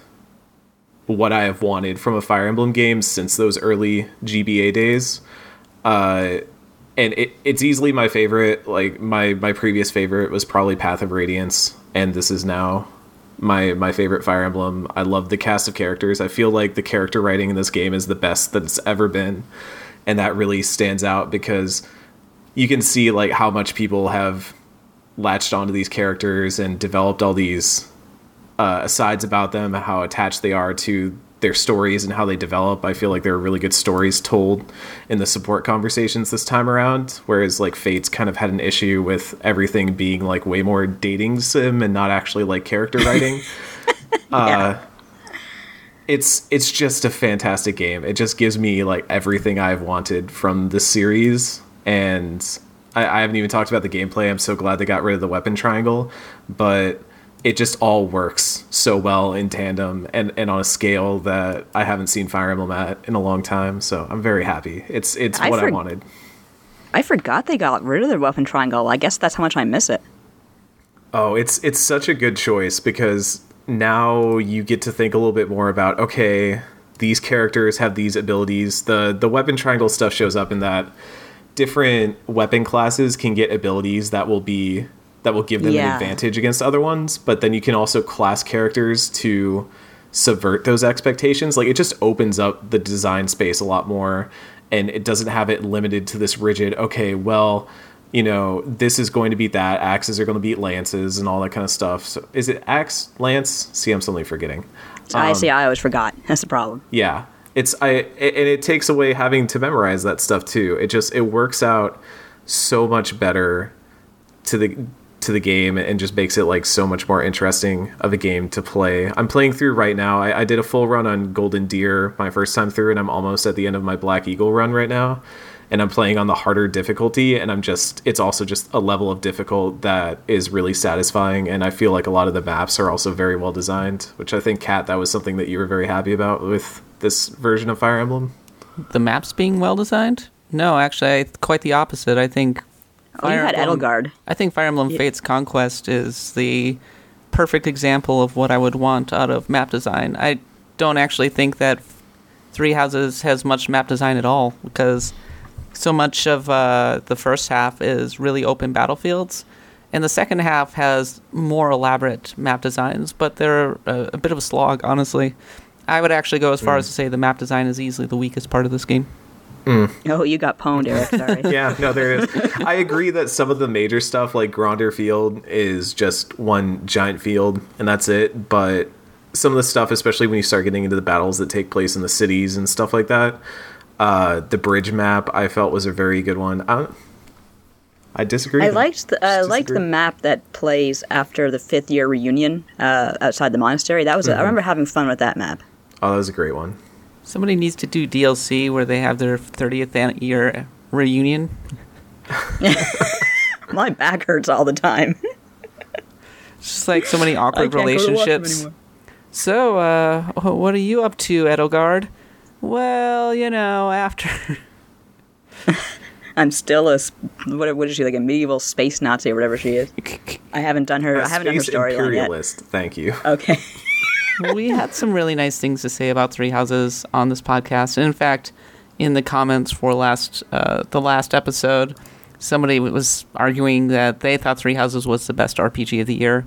what I have wanted from a Fire Emblem game since those early GBA days. Uh, and it, it's easily my favorite. Like my my previous favorite was probably Path of Radiance, and this is now my my favorite Fire Emblem. I love the cast of characters. I feel like the character writing in this game is the best that it's ever been, and that really stands out because you can see like how much people have latched onto these characters and developed all these uh, asides about them, how attached they are to their stories and how they develop. I feel like there are really good stories told in the support conversations this time around, whereas like Fates kind of had an issue with everything being like way more dating sim and not actually like character writing. uh, it's it's just a fantastic game. It just gives me like everything I've wanted from the series, and I, I haven't even talked about the gameplay. I'm so glad they got rid of the weapon triangle, but it just all works so well in tandem and, and on a scale that I haven't seen Fire Emblem at in a long time. So I'm very happy. It's it's I what I wanted. I forgot they got rid of the weapon triangle. I guess that's how much I miss it. Oh, it's it's such a good choice because now you get to think a little bit more about okay, these characters have these abilities. The the weapon triangle stuff shows up in that different weapon classes can get abilities that will be that will give them Yeah. an advantage against other ones, but then you can also class characters to subvert those expectations. Like it just opens up the design space a lot more and it doesn't have it limited to this rigid, okay, well, you know, this is going to beat that, axes are going to beat lances and all that kind of stuff. So is it axe, lance? See, I'm suddenly forgetting. I Um, see. I always forgot. That's the problem. Yeah. It's I and it takes away having to memorize that stuff too. It just it works out so much better to the to the game and just makes it like so much more interesting of a game to play. I'm playing through right now. I, I did a full run on Golden Deer my first time through, and I'm almost at the end of my Black Eagle run right now. And I'm playing on the harder difficulty, and I'm just it's also just a level of difficult that is really satisfying. And I feel like a lot of the maps are also very well designed, which I think Kat that was something that you were very happy about with this version of Fire Emblem. The maps being well designed? No, actually, I, quite the opposite. I think. Oh, you had Emblem- Edelgard. I think Fire Emblem Fates Conquest is the perfect example of what I would want out of map design. I don't actually think that Three Houses has much map design at all because so much of uh, the first half is really open battlefields, and the second half has more elaborate map designs, but they're a, a bit of a slog, honestly. I would actually go as far as to say the map design is easily the weakest part of this game. Oh, you got pwned, Eric. Sorry. yeah, no, there is. I agree that some of the major stuff, like Gronder Field, is just one giant field, and that's it. But some of the stuff, especially when you start getting into the battles that take place in the cities and stuff like that, uh, the bridge map I felt was a very good one. I, I disagree. I liked the, I Just liked the map that plays after the fifth year reunion uh, outside the monastery. That was a, I remember having fun with that map. Oh, that was a great one. Somebody needs to do DLC where they have their 30th year reunion. My back hurts all the time. It's just like so many awkward can't go to watch them relationships. So, uh, what are you up to, Edelgard? Well, you know, after. I'm still a what, what is she like a medieval space Nazi or whatever she is. I haven't done her. A I haven't done her space storyline yet. imperialist. Thank you. Okay. We had some really nice things to say about Three Houses on this podcast. And in fact, in the comments for last uh, the last episode, somebody was arguing that they thought Three Houses was the best RPG of the year.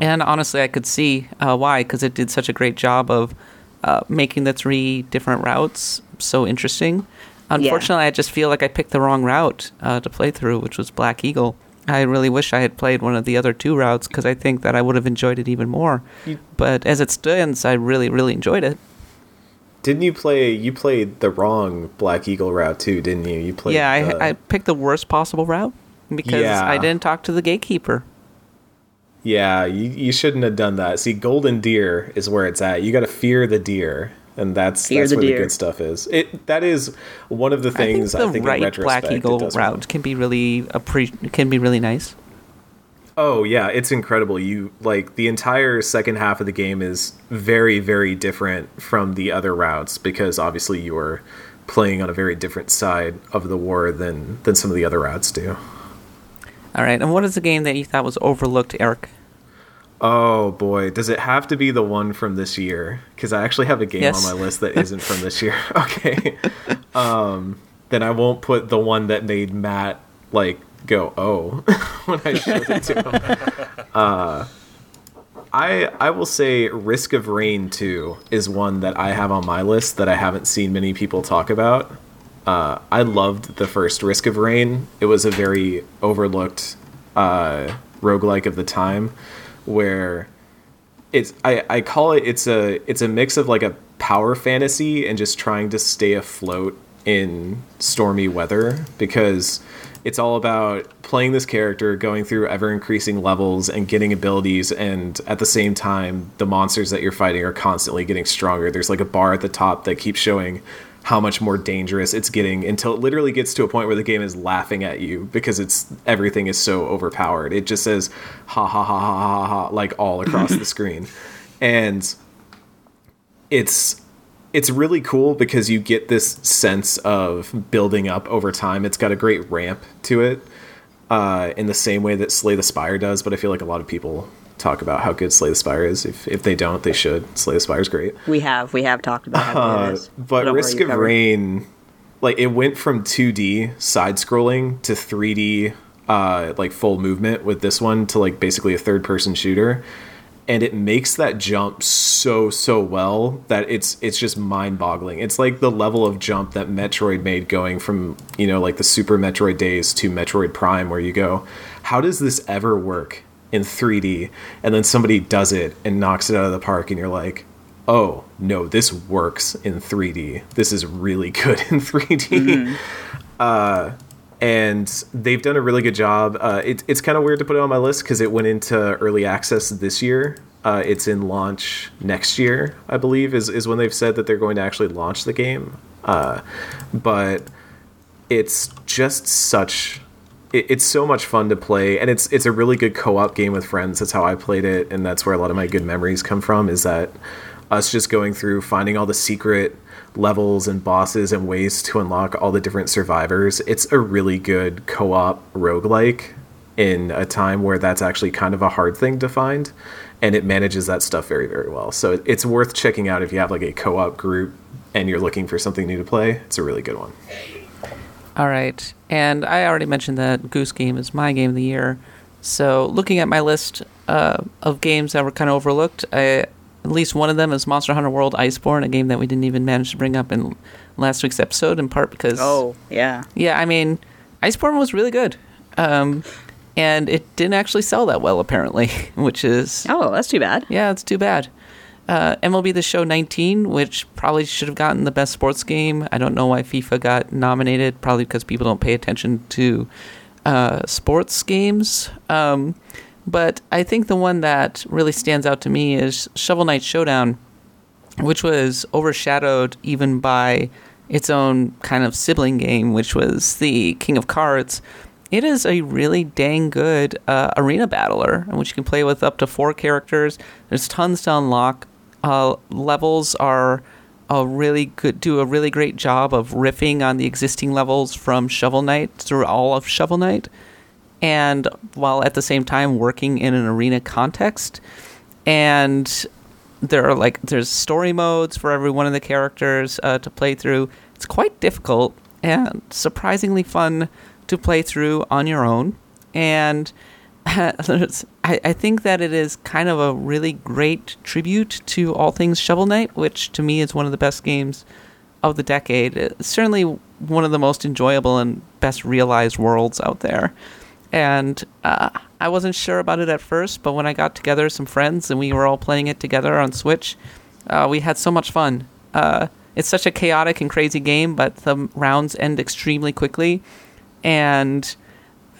And honestly, I could see uh, why, because it did such a great job of uh, making the three different routes so interesting. Unfortunately, I just feel like I picked the wrong route uh, to play through, which was Black Eagle. I really wish I had played one of the other two routes because I think that I would have enjoyed it even more. But as it stands, I really, really enjoyed it. Didn't you play? You played the wrong Black Eagle route too, didn't you? You played. yeah, the- I, I picked the worst possible route because Yeah. I didn't talk to the gatekeeper. Yeah, you, you shouldn't have done that. See, golden deer is where it's at. You got to fear the deer, and that's Fear that's the where deer. the good stuff is. It that is one of the things I think the I think, right Black Eagle route well. can be really appre- can be really nice. Oh yeah, it's incredible. You like the entire second half of the game is very very different from the other routes because obviously you are playing on a very different side of the war than than some of the other routes do. All right, and what is the game that you thought was overlooked, Eric? Oh boy, does it have to be the one from this year? Because I actually have a game Yes. on my list that isn't from this year. Okay, um, then I won't put the one that made Matt like go oh when I showed it to him. Uh, I I will say Risk of Rain two is one that I have on my list that I haven't seen many people talk about. Uh, I loved the first Risk of Rain. It was a very overlooked uh, roguelike of the time where it's I, I call it it's a it's a mix of like a power fantasy and just trying to stay afloat in stormy weather because it's all about playing this character going through ever increasing levels and getting abilities and at the same time the monsters that you're fighting are constantly getting stronger. There's like a bar at the top that keeps showing how much more dangerous it's getting until it literally gets to a point where the game is laughing at you because it's everything is so overpowered. It just says ha ha ha ha ha ha like all across the screen. And it's it's really cool because you get this sense of building up over time. It's got a great ramp to it. Uh, in the same way that Slay the Spire does, but I feel like a lot of people talk about how good Slay the Spire is. If if they don't, they should. Slay the Spire is great. We have we have talked about how good it Uh, is. but Risk of covered. Rain, like it went from 2D side scrolling to 3D, uh, like full movement with this one to like basically a third person shooter, and it makes that jump so so well that it's it's just mind boggling. It's like the level of jump that Metroid made going from you know like the Super Metroid days to Metroid Prime, where you go, how does this ever work? In 3D, and then somebody does it and knocks it out of the park, and you're like, oh no this works in 3d this is really good in 3d uh, and they've done a really good job. Uh, it, it's kind of weird to put it on my list because it went into early access this year. Uh, it's in launch next year i believe is, is when they've said that they're going to actually launch the game. Uh, but it's just such it, it's so much fun to play and it's it's a really good co-op game with friends. That's how i played it and that's where a lot of my good memories come from is that us just going through finding all the secret levels and bosses and ways to unlock all the different survivors. It's a really good co-op roguelike in a time where that's actually kind of a hard thing to find and it manages that stuff very very well. So it's worth checking out if you have like a co-op group and you're looking for something new to play. It's a really good one All right. And I already mentioned that Goose Game is my game of the year. So, looking at my list uh, of games that were kind of overlooked, I, at least one of them is Monster Hunter World Iceborne, a game that we didn't even manage to bring up in last week's episode, in part because. Oh yeah, Yeah, I mean, Iceborne was really good. Um, and it didn't actually sell that well, apparently, which is. oh that's too bad. Yeah, it's too bad. Uh, MLB The Show 19, which probably should have gotten the best sports game. I don't know why FIFA got nominated. Probably because people don't pay attention to uh, sports games. Um, but I think the one that really stands out to me is Shovel Knight Showdown, which was overshadowed even by its own kind of sibling game, which was the King of Cards. It is a really dang good uh, arena battler, in which you can play with up to four characters. There's tons to unlock. Uh, levels are a really good, do a really great job of riffing on the existing levels from Shovel Knight through all of Shovel Knight, and while at the same time working in an arena context. And there are like there's story modes for every one of the characters uh, to play through. It's quite difficult and surprisingly fun to play through on your own. And I, I think that it is kind of a really great tribute to all things Shovel Knight, which to me is one of the best games of the decade. It's certainly one of the most enjoyable and best realized worlds out there. And uh, I wasn't sure about it at first, but when I got together some friends and we were all playing it together on Switch, uh, we had so much fun. Uh, it's such a chaotic and crazy game, but the rounds end extremely quickly, and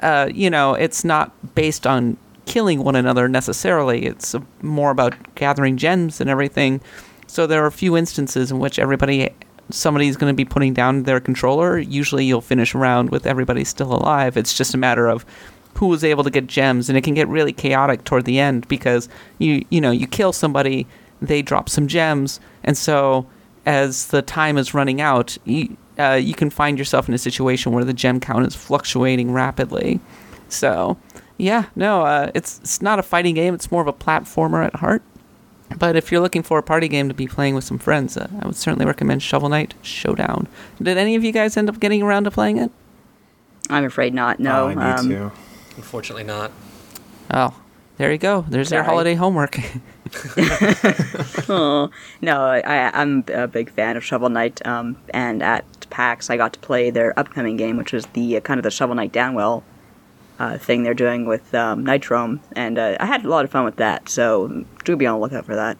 uh, you know it's not based on killing one another necessarily. It's more about gathering gems and everything. So there are a few instances in which everybody, somebody's going to be putting down their controller. Usually, you'll finish a round with everybody still alive. It's just a matter of who was able to get gems, and it can get really chaotic toward the end because you you know you kill somebody, they drop some gems, and so as the time is running out, you uh, you can find yourself in a situation where the gem count is fluctuating rapidly. So yeah, no, uh, it's it's not a fighting game. It's more of a platformer at heart. But if you're looking for a party game to be playing with some friends, uh, I would certainly recommend Shovel Knight Showdown. Did any of you guys end up getting around to playing it? I'm afraid not. No. oh, I need um, to. Unfortunately, not. Oh, there you go. There's your holiday homework. Oh, no, I, I'm a big fan of Shovel Knight, um, and at PAX I got to play their upcoming game, which was the uh, kind of the Shovel Knight Downwell uh, thing they're doing with um, Nitrome, and uh, I had a lot of fun with that. So do be on the lookout for that.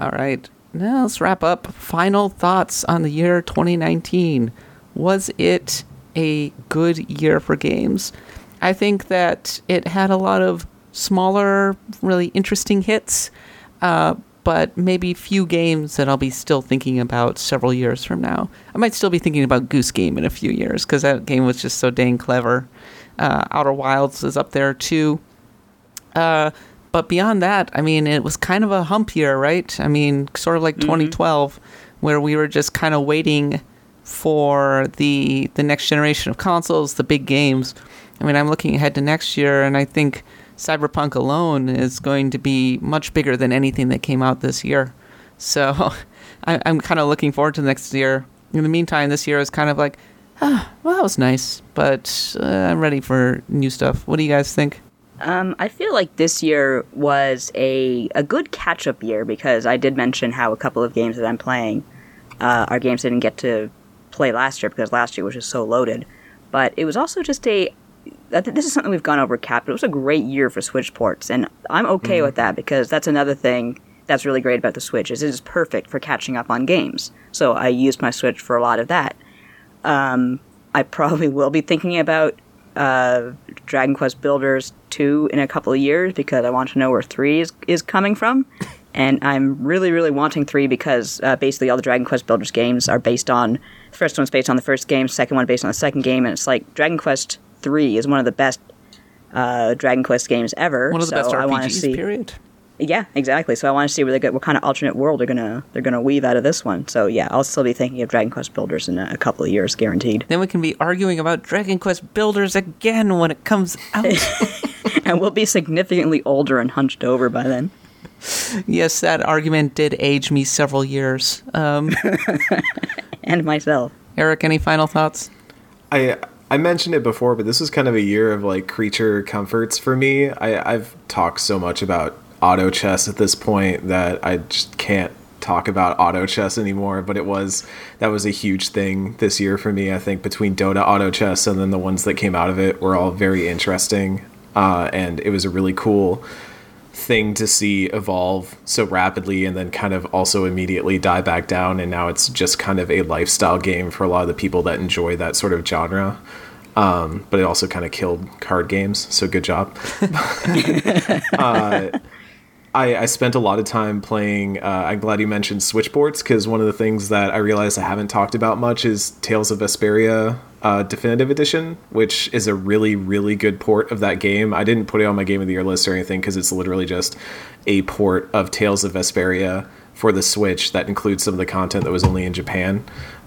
All right. Now let's wrap up. Final thoughts on the year 2019. Was it a good year for games? I think that it had a lot of smaller, really interesting hits, uh, but maybe few games that I'll be still thinking about several years from now. I might still be thinking about Goose Game in a few years because that game was just so dang clever. Uh, Outer Wilds is up there too. Uh, but beyond that, I mean, it was kind of a hump year, right? I mean, sort of like 2012, where we were just kind of waiting for the the next generation of consoles, the big games. I mean, I'm looking ahead to next year, and I think Cyberpunk alone is going to be much bigger than anything that came out this year. So I, I'm kind of looking forward to next year. In the meantime, this year is kind of like, ah, well, that was nice, but uh, I'm ready for new stuff. What do you guys think? Um, I feel like this year was a, a good catch up year because I did mention how a couple of games that I'm playing uh, are games I didn't get to play last year because last year was just so loaded. But it was also just a. This is something we've gone over, Cap. But it was a great year for Switch ports, and I'm okay with that because that's another thing that's really great about the Switch is it is perfect for catching up on games. So I used my Switch for a lot of that. Um, I probably will be thinking about uh, Dragon Quest Builders 2 in a couple of years because I want to know where 3 is, is coming from. And I'm really, really wanting 3 because uh, basically all the Dragon Quest Builders games are based on. The first one's based on the first game, second one based on the second game, and it's like Dragon Quest 3 is one of the best uh, Dragon Quest games ever. One of the so best I wanna RPGs, see, period. yeah, exactly. So I want to see where they get, what kind of alternate world they're gonna they're gonna weave out of this one. So yeah, I'll still be thinking of Dragon Quest Builders in a, a couple of years, guaranteed. Then we can be arguing about Dragon Quest Builders again when it comes out. and we'll be significantly older and hunched over by then. yes, that argument did age me several years. Um, And myself. Eric, any final thoughts? I I mentioned it before, but this was kind of a year of like creature comforts for me. I, I've talked so much about auto chess at this point that I just can't talk about auto chess anymore. But it was that was a huge thing this year for me. I think between Dota auto chess and then the ones that came out of it were all very interesting, uh, and it was a really cool thing to see evolve so rapidly and then kind of also immediately die back down and now it's just kind of a lifestyle game for a lot of the people that enjoy that sort of genre. Um, but it also kind of killed card games so good job. Uh, I, I spent a lot of time playing uh, i'm glad you mentioned switchboards because one of the things that i realized i haven't talked about much is tales of vesperia uh, definitive edition which is a really really good port of that game. I didn't put it on my game of the year list or anything because it's literally just a port of tales of vesperia for the switch that includes some of the content that was only in japan.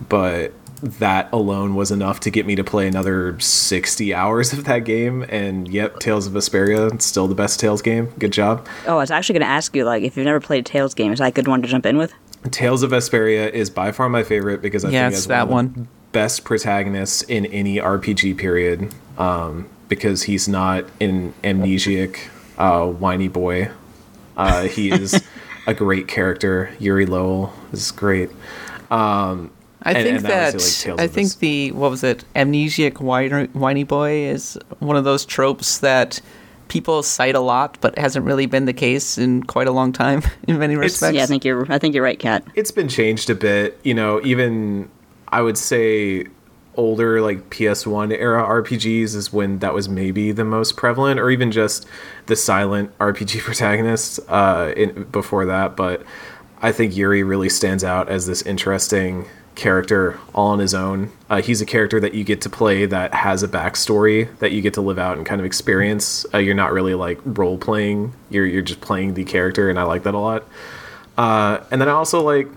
But that alone was enough to get me to play another 60 hours of that game. And yep tales of vesperia still the best tales game. Good job. Oh, I was actually going to ask you, like, if you've never played a Tales game, is that a good one to jump in with? Tales of Vesperia is by far my favorite because I Yeah, think it's it's that one, one. Best protagonists in any RPG period. Um, because he's not an amnesiac, uh, whiny boy. Uh, he is a great character. Yuri Lowell is great. Um, I And- think and that that, like, I think Ves- the what was it amnesiac whiny, whiny boy is one of those tropes that people cite a lot, but hasn't really been the case in quite a long time in many respects. Yeah, I think you're. I think you're right, Kat. it's been changed a bit. You know, even I would say older like PS1 era RPGs is when that was maybe the most prevalent, or even just the silent RPG protagonist uh, in, before that. But I think Yuri really stands out as this interesting character all on his own. Uh, he's a character that you get to play that has a backstory that you get to live out and kind of experience. Uh, you're not really like role playing; you're you're just playing the character, and I like that a lot. Uh, and then I also like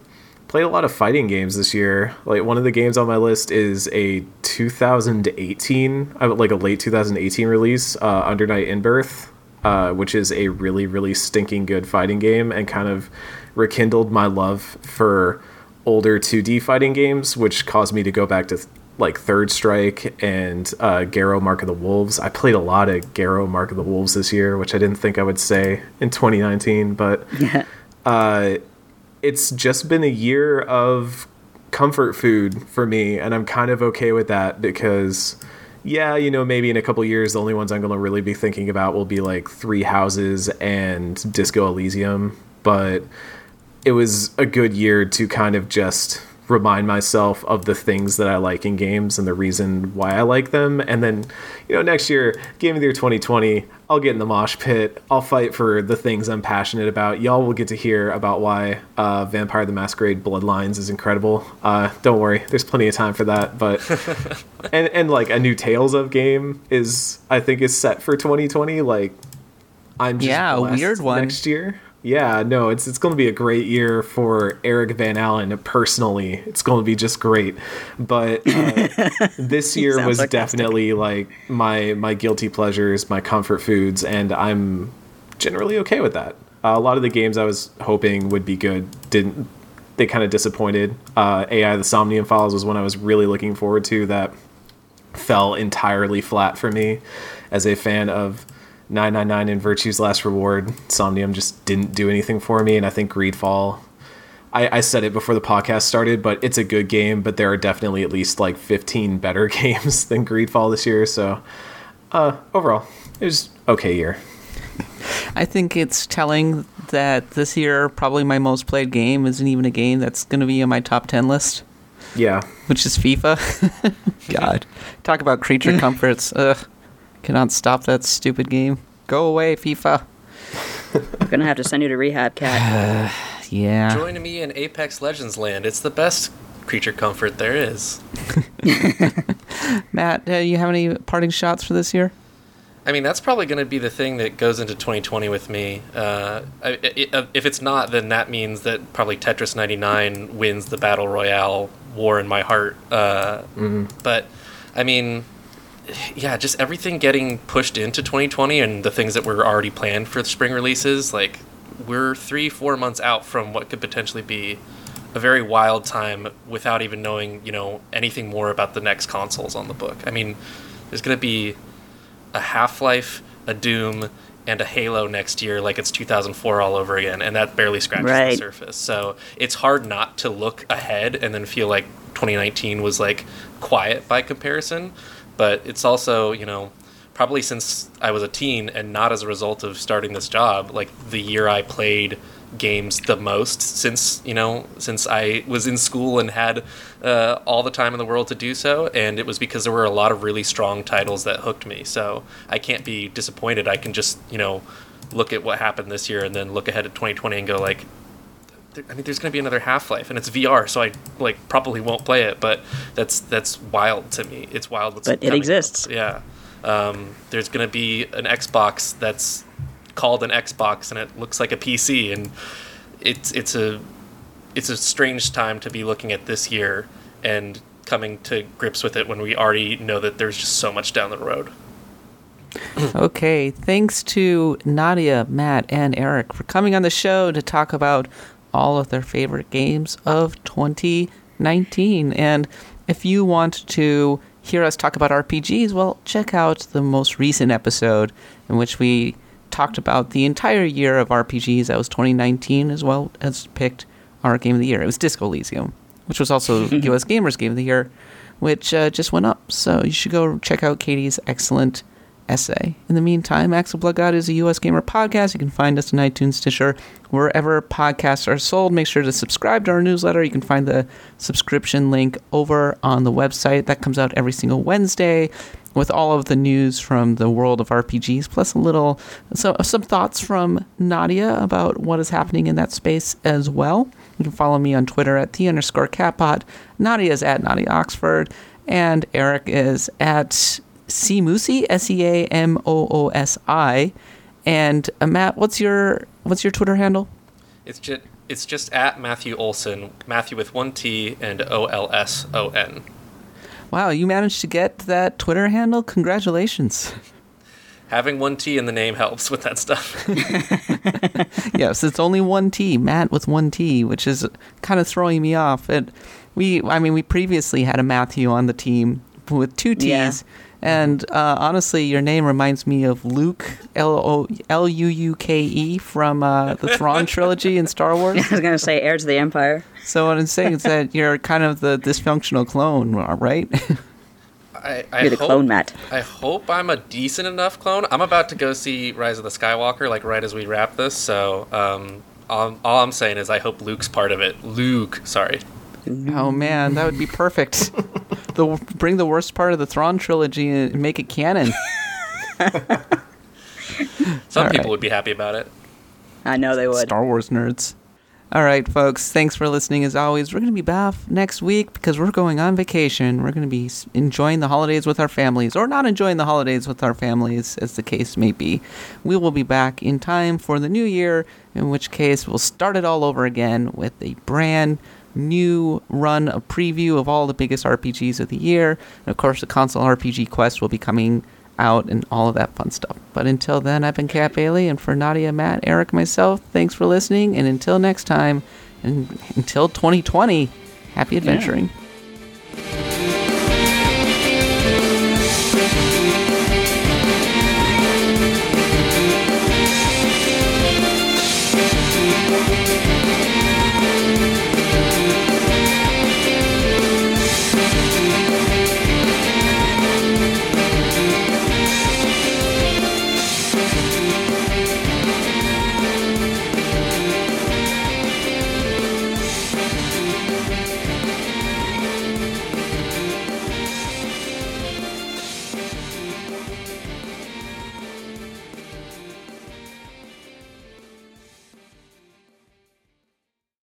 played a lot of fighting games this year. Like one of the games on my list is a 2018, uh, like a late 2018 release, uh, Under Night in Birth, uh, which is a really really stinking good fighting game and kind of rekindled my love for older 2D fighting games, which caused me to go back to like Third Strike and uh, Garou Mark of the Wolves. I played a lot of Garou Mark of the Wolves this year, which I didn't think I would say in 2019, but uh, it's just been a year of comfort food for me, and I'm kind of okay with that because, yeah, you know, maybe in a couple years, the only ones I'm going to really be thinking about will be like Three Houses and Disco Elysium, but it was a good year to kind of just remind myself of the things that I like in games and the reason why I like them. And then, you know, next year, Game of the Year 2020, I'll get in the mosh pit. I'll fight for the things I'm passionate about. Y'all will get to hear about why uh, Vampire the Masquerade Bloodlines is incredible. Uh, don't worry, there's plenty of time for that. But and and like a new Tales of game is I think is set for 2020. Like I'm just Yeah, a weird one. next year. Yeah, no, it's it's going to be a great year for Eric Van Allen personally. It's going to be just great. But uh, this year was definitely like my my guilty pleasures, my comfort foods, and I'm generally okay with that. Uh, a lot of the games I was hoping would be good didn't. They kind of disappointed. Uh, AI: The Somnium Files was one I was really looking forward to. That fell entirely flat for me as a fan of 999 and Virtue's Last Reward. Somnium just didn't do anything for me, and I think Greedfall. I, I said it before the podcast started, but it's a good game, but there are definitely at least like 15 better games than Greedfall this year, so uh, overall, it was okay year. I think it's telling that this year probably my most played game isn't even a game that's going to be in my top 10 list, Yeah. which is FIFA. God. Talk about creature comforts. Ugh. Cannot stop that stupid game. Go away, FIFA. I'm gonna have to send you to rehab, Kat. Yeah. Join me in Apex Legends Land. It's the best creature comfort there is. Matt, uh, you have any parting shots for this year? I mean, that's probably going to be the thing that goes into 2020 with me. Uh, I, i if it's not, then that means that probably Tetris 99 wins the Battle Royale war in my heart. Uh, But, I mean, yeah, just everything getting pushed into 2020 and the things that were already planned for the spring releases, like, we're three, four months out from what could potentially be a very wild time without even knowing, you know, anything more about the next consoles on the book. I mean, there's going to be a Half Life, a Doom, and a Halo next year, like it's 2004 all over again, and that barely scratches the surface. So it's hard not to look ahead and then feel like 2019 was like quiet by comparison. But it's also, you know, probably since I was a teen and not as a result of starting this job, like the year I played games the most since you know since I was in school and had uh, all the time in the world to do so, and it was because there were a lot of really strong titles that hooked me. So I can't be disappointed. I can just you know look at what happened this year and then look ahead at 2020 and go like. There- I mean, there's going to be another Half Life, and it's VR, so I like probably won't play it. But that's that's wild to me. It's wild. What's But it coming. exists. Yeah. Um, there's going to be an Xbox that's called an Xbox and it looks like a PC and it's it's a it's a strange time to be looking at this year and coming to grips with it when we already know that there's just so much down the road. Okay, thanks to Nadia, Matt, and Eric for coming on the show to talk about all of their favorite games of 2019. And if you want to hear us talk about RPGs, well, check out the most recent episode in which we talked about the entire year of RPGs. That was 2019, as well as picked our game of the year. It was Disco Elysium, which was also US Gamers Game of the Year, which uh, just went up. So you should go check out Caty's excellent essay. In the meantime, Axel Blood God is a US Gamer podcast. You can find us on iTunes, Stitcher, wherever podcasts are sold. Make sure to subscribe to our newsletter. You can find the subscription link over on the website. That comes out every single Wednesday with all of the news from the world of RPGs, plus a little so, some thoughts from Nadia about what is happening in that space as well. You can follow me on Twitter at the underscore catpod. Nadia is at Nadia Oxford, and Eric is at C Moosey, S E A M O O S I. And uh, Matt, what's your what's your Twitter handle? It's just it's just at Mathew Olson, Mathew with one T and O L S O N. Wow, you managed to get that Twitter handle. Congratulations. Having one T in the name helps with that stuff. yes, it's only one T, Matt with one T, which is kind of throwing me off. It, we, I mean, we previously had a Matthew on the team with two T's, Yeah. And uh, honestly, your name reminds me of Luuke L O L U U K E from uh, the Thrawn trilogy in Star Wars. I was gonna say heir to the empire. So what I'm saying is that you're kind of the dysfunctional clone, right? I, I You're the hope, clone Matt. I hope I'm a decent enough clone. I'm about to go see Rise of the Skywalker, like right as we wrap this. So, um, all, all I'm saying is I hope Luke's part of it. Luke, sorry. Oh man, that would be perfect. the bring the worst part of the Thrawn trilogy and make it canon. Some All people right. would be happy about it. I know they would. Star Wars nerds. All right, folks. Thanks for listening. As always, we're going to be back next week because we're going on vacation. We're going to be enjoying the holidays with our families, or not enjoying the holidays with our families, as the case may be. We will be back in time for the new year, in which case we'll start it all over again with a brand new run of preview of all the biggest RPGs of the year. And of course, the console RPG Quest will be coming out and all of that fun stuff. But until then, I've been Kat Bailey, and for Nadia, Matt, Eric, myself, thanks for listening. And until next time, and until 2020, happy adventuring.